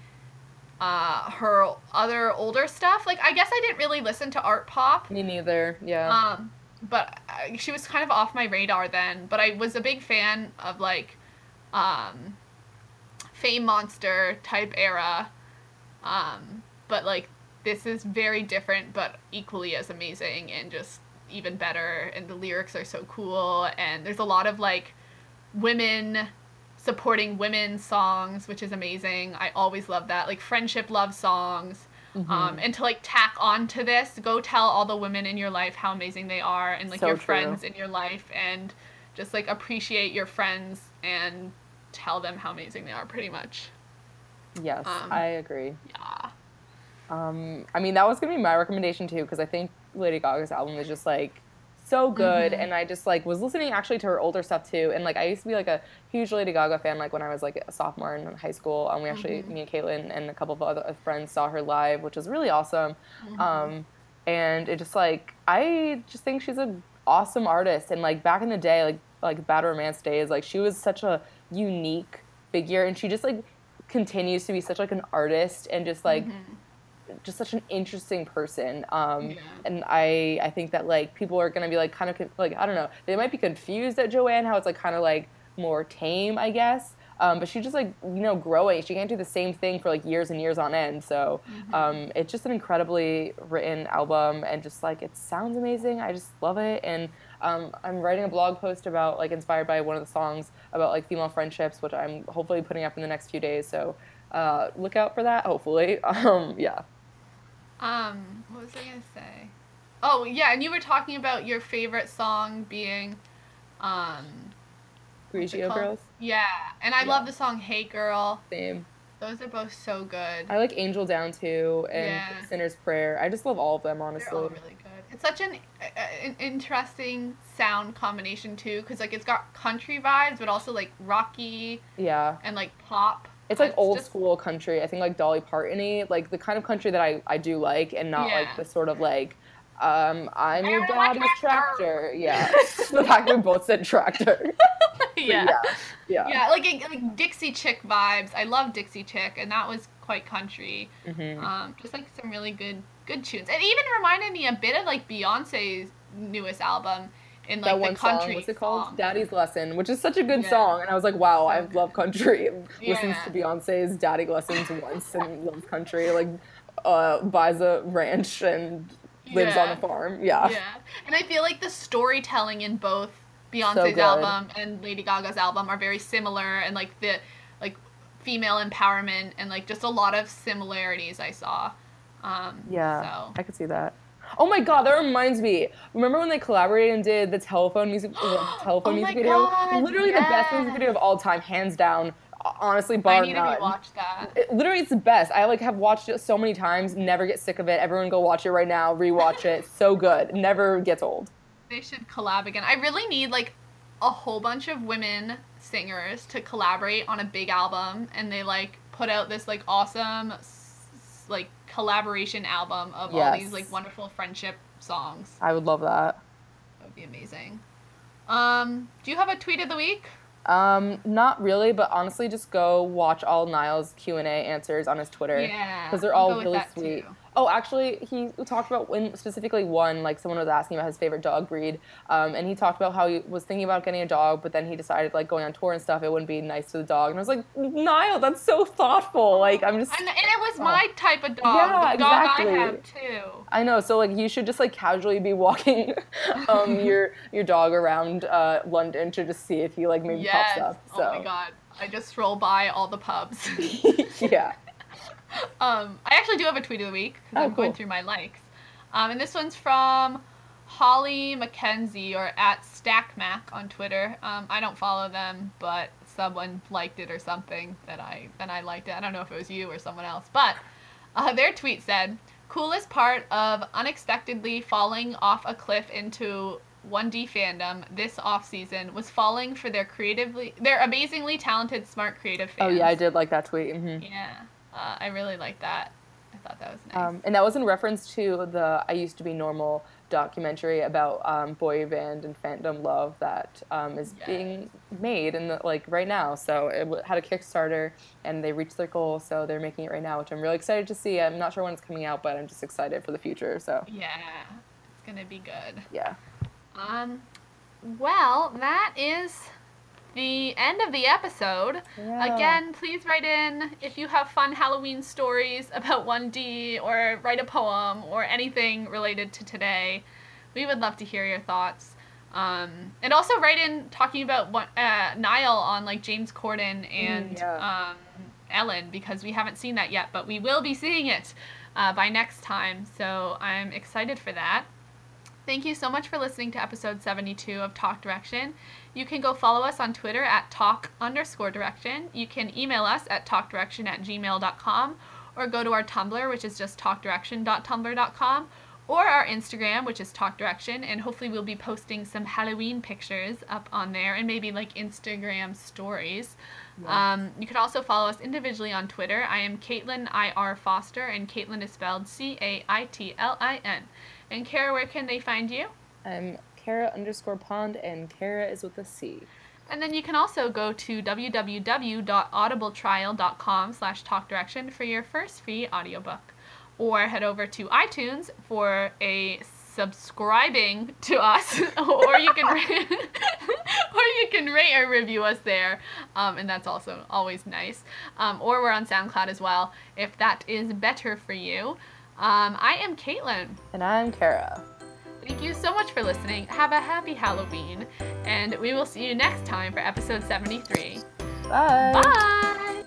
uh, her other older stuff. Like I guess I didn't really listen to Artpop. Me neither. Yeah. Um, but I, she was kind of off my radar then. But I was a big fan of like, um, Fame Monster type era. Um, but like this is very different, but equally as amazing and just even better. And the lyrics are so cool. And there's a lot of like women supporting women songs, which is amazing. I always love that. Like friendship love songs. Mm-hmm. Um, and to like tack on to this, go tell all the women in your life how amazing they are and like So your true. friends in your life and just like appreciate your friends and tell them how amazing they are pretty much. yes, um, I agree. Yeah. Um, I mean, that was gonna be my recommendation too, because I think Lady Gaga's album is just like so good, Mhm. and I just like was listening actually to her older stuff too, and like I used to be like a huge Lady Gaga fan, like when I was like a sophomore in high school. Um, we actually, Mhm. me and Caitlin and a couple of other friends saw her live, which was really awesome. Mm-hmm. Um, and it just like I just think she's an awesome artist, and like back in the day, like like Bad Romance days, like she was such a unique figure, and she just like continues to be such like an artist and just like just such an interesting person. Um, Yeah. And I I think that like people are gonna be like kind of like I don't know they might be confused at Joanne how it's like kind of like more tame I guess. Um, but she's just like you know growing. She can't do the same thing for like years and years on end. So um, it's just an incredibly written album, and just like it sounds amazing. I just love it, and um, I'm writing a blog post about like inspired by one of the songs about like female friendships, which I'm hopefully putting up in the next few days. So uh, look out for that. Hopefully, [laughs] um, yeah. Um, what was I gonna say? Oh yeah, and you were talking about your favorite song being, um, Grigio? Girls, Yeah, and I Yeah. love the song "Hey Girl." same. Those are both so good. I like Angel Down too, and Yeah. Sinner's Prayer. I just love all of them, They're honestly. all really good. It's such an, uh, an interesting sound combination too, because like it's got country vibes, but also like rocky Yeah. and like pop. It's like old just- school country. I think like Dolly Parton-y, like the kind of country that I, I do like, and not like the sort of like, um, I'm your daddy's tractor. [laughs] Yeah. [laughs] the fact we both said tractor. [laughs] Yeah. yeah. Yeah. Yeah, like like Dixie Chick vibes. I love Dixie Chick, and that was quite country. Mhm. Um, just like some really good good tunes. It even reminded me a bit of like Beyonce's newest album in like that the one country. song, what's it called? song. Daddy's Lesson, which is such a good Yeah. song. And I was like, wow, I love country. [laughs] [laughs] Listens to Beyonce's Daddy Lessons [laughs] once and loves country. Like, uh, buys a ranch and lives on a farm. Yeah. Yeah, and I feel like the storytelling in both Beyonce's good. album and Lady Gaga's album are very similar, and like the like female empowerment and like just a lot of similarities I saw. Um, Yeah, So I could see that. Oh my god, that reminds me. Remember when they collaborated and did the telephone music, [gasps] telephone Oh music video? God, literally the best music video of all time, hands down. Honestly, bar I need to none. rewatch that. It- literally, it's the best. I like have watched it so many times, never get sick of it. Everyone go watch it right now, rewatch it. So good, never gets old. They should collab again. I really need like a whole bunch of women singers to collaborate on a big album, and they like put out this like awesome like collaboration album of all these like wonderful friendship songs. I would love that. That would be amazing. Um, do you have a tweet of the week? Um, not really, but honestly, just go watch all Niall's Q and A answers on his Twitter. Yeah, because they're all really sweet. too. Oh, actually, he talked about when specifically one like someone was asking about his favorite dog breed, um, and he talked about how he was thinking about getting a dog, but then he decided like going on tour and stuff, it wouldn't be nice to the dog, and I was like, Niall, that's so thoughtful. Like I'm just, And, and it was Oh. my type of dog. Yeah, the dog exactly. I have too. I know. So like you should just like casually be walking [laughs] um, [laughs] your your dog around uh, London to just see if he like maybe Yes. pops up. So Oh my god. I just stroll by all the pubs. [laughs] yeah. Um, I actually do have a tweet of the week because Oh, I'm going through my likes. Um, and this one's from Holly McKenzie or at StackMac on Twitter. Um, I don't follow them, but someone liked it or something that I then I liked it. I don't know if it was you or someone else, but uh, their tweet said, "Coolest part of unexpectedly falling off a cliff into 1D fandom this off season was falling for their creatively, their amazingly talented, smart, creative fans." Oh yeah, I did like that tweet. hmm Yeah, uh, I really like that. I thought that was nice. Um, and that was in reference to the I Used to Be Normal documentary about um, boy band and fandom love that um, is Yes. being made in the, like right now. So it w- had a Kickstarter and they reached their goal, so they're making it right now, which I'm really excited to see. I'm not sure when it's coming out, but I'm just excited for the future. So yeah, it's gonna be good. yeah, Um, well, that is the end of the episode. Yeah. Again, please write in if you have fun Halloween stories about 1D or write a poem or anything related to today. We would love to hear your thoughts. Um, and also write in talking about what uh, Niall on like James Corden and yeah. um, Ellen because we haven't seen that yet, but we will be seeing it uh, by next time. So I'm excited for that. Thank you so much for listening to episode 72 of Talk Direction. You can go follow us on Twitter at talk underscore direction. You can email us at talkdirection at gmail.com or go to our Tumblr, which is just talkdirection.tumblr.com, or our Instagram, which is talkdirection. And hopefully we'll be posting some Halloween pictures up on there and maybe like Instagram stories. Um, you can also follow us individually on Twitter. I am Caitlin I.R. Foster, and Caitlin is spelled C A I T L I N. And Kara, where can they find you? I'm Kara underscore Pond, and Kara is with a C. And then you can also go to www.audibletrial.com slash talkdirection for your first free audiobook. Or head over to iTunes for a subscribing to us, [laughs] or you can rate, [laughs] or you can rate or review us there, um, and that's also always nice. Um, or we're on SoundCloud as well, if that is better for you. Um, I am Caitlin. And I'm Kara. Thank you so much for listening. Have a happy Halloween, and we will see you next time for episode 73. Bye. Bye.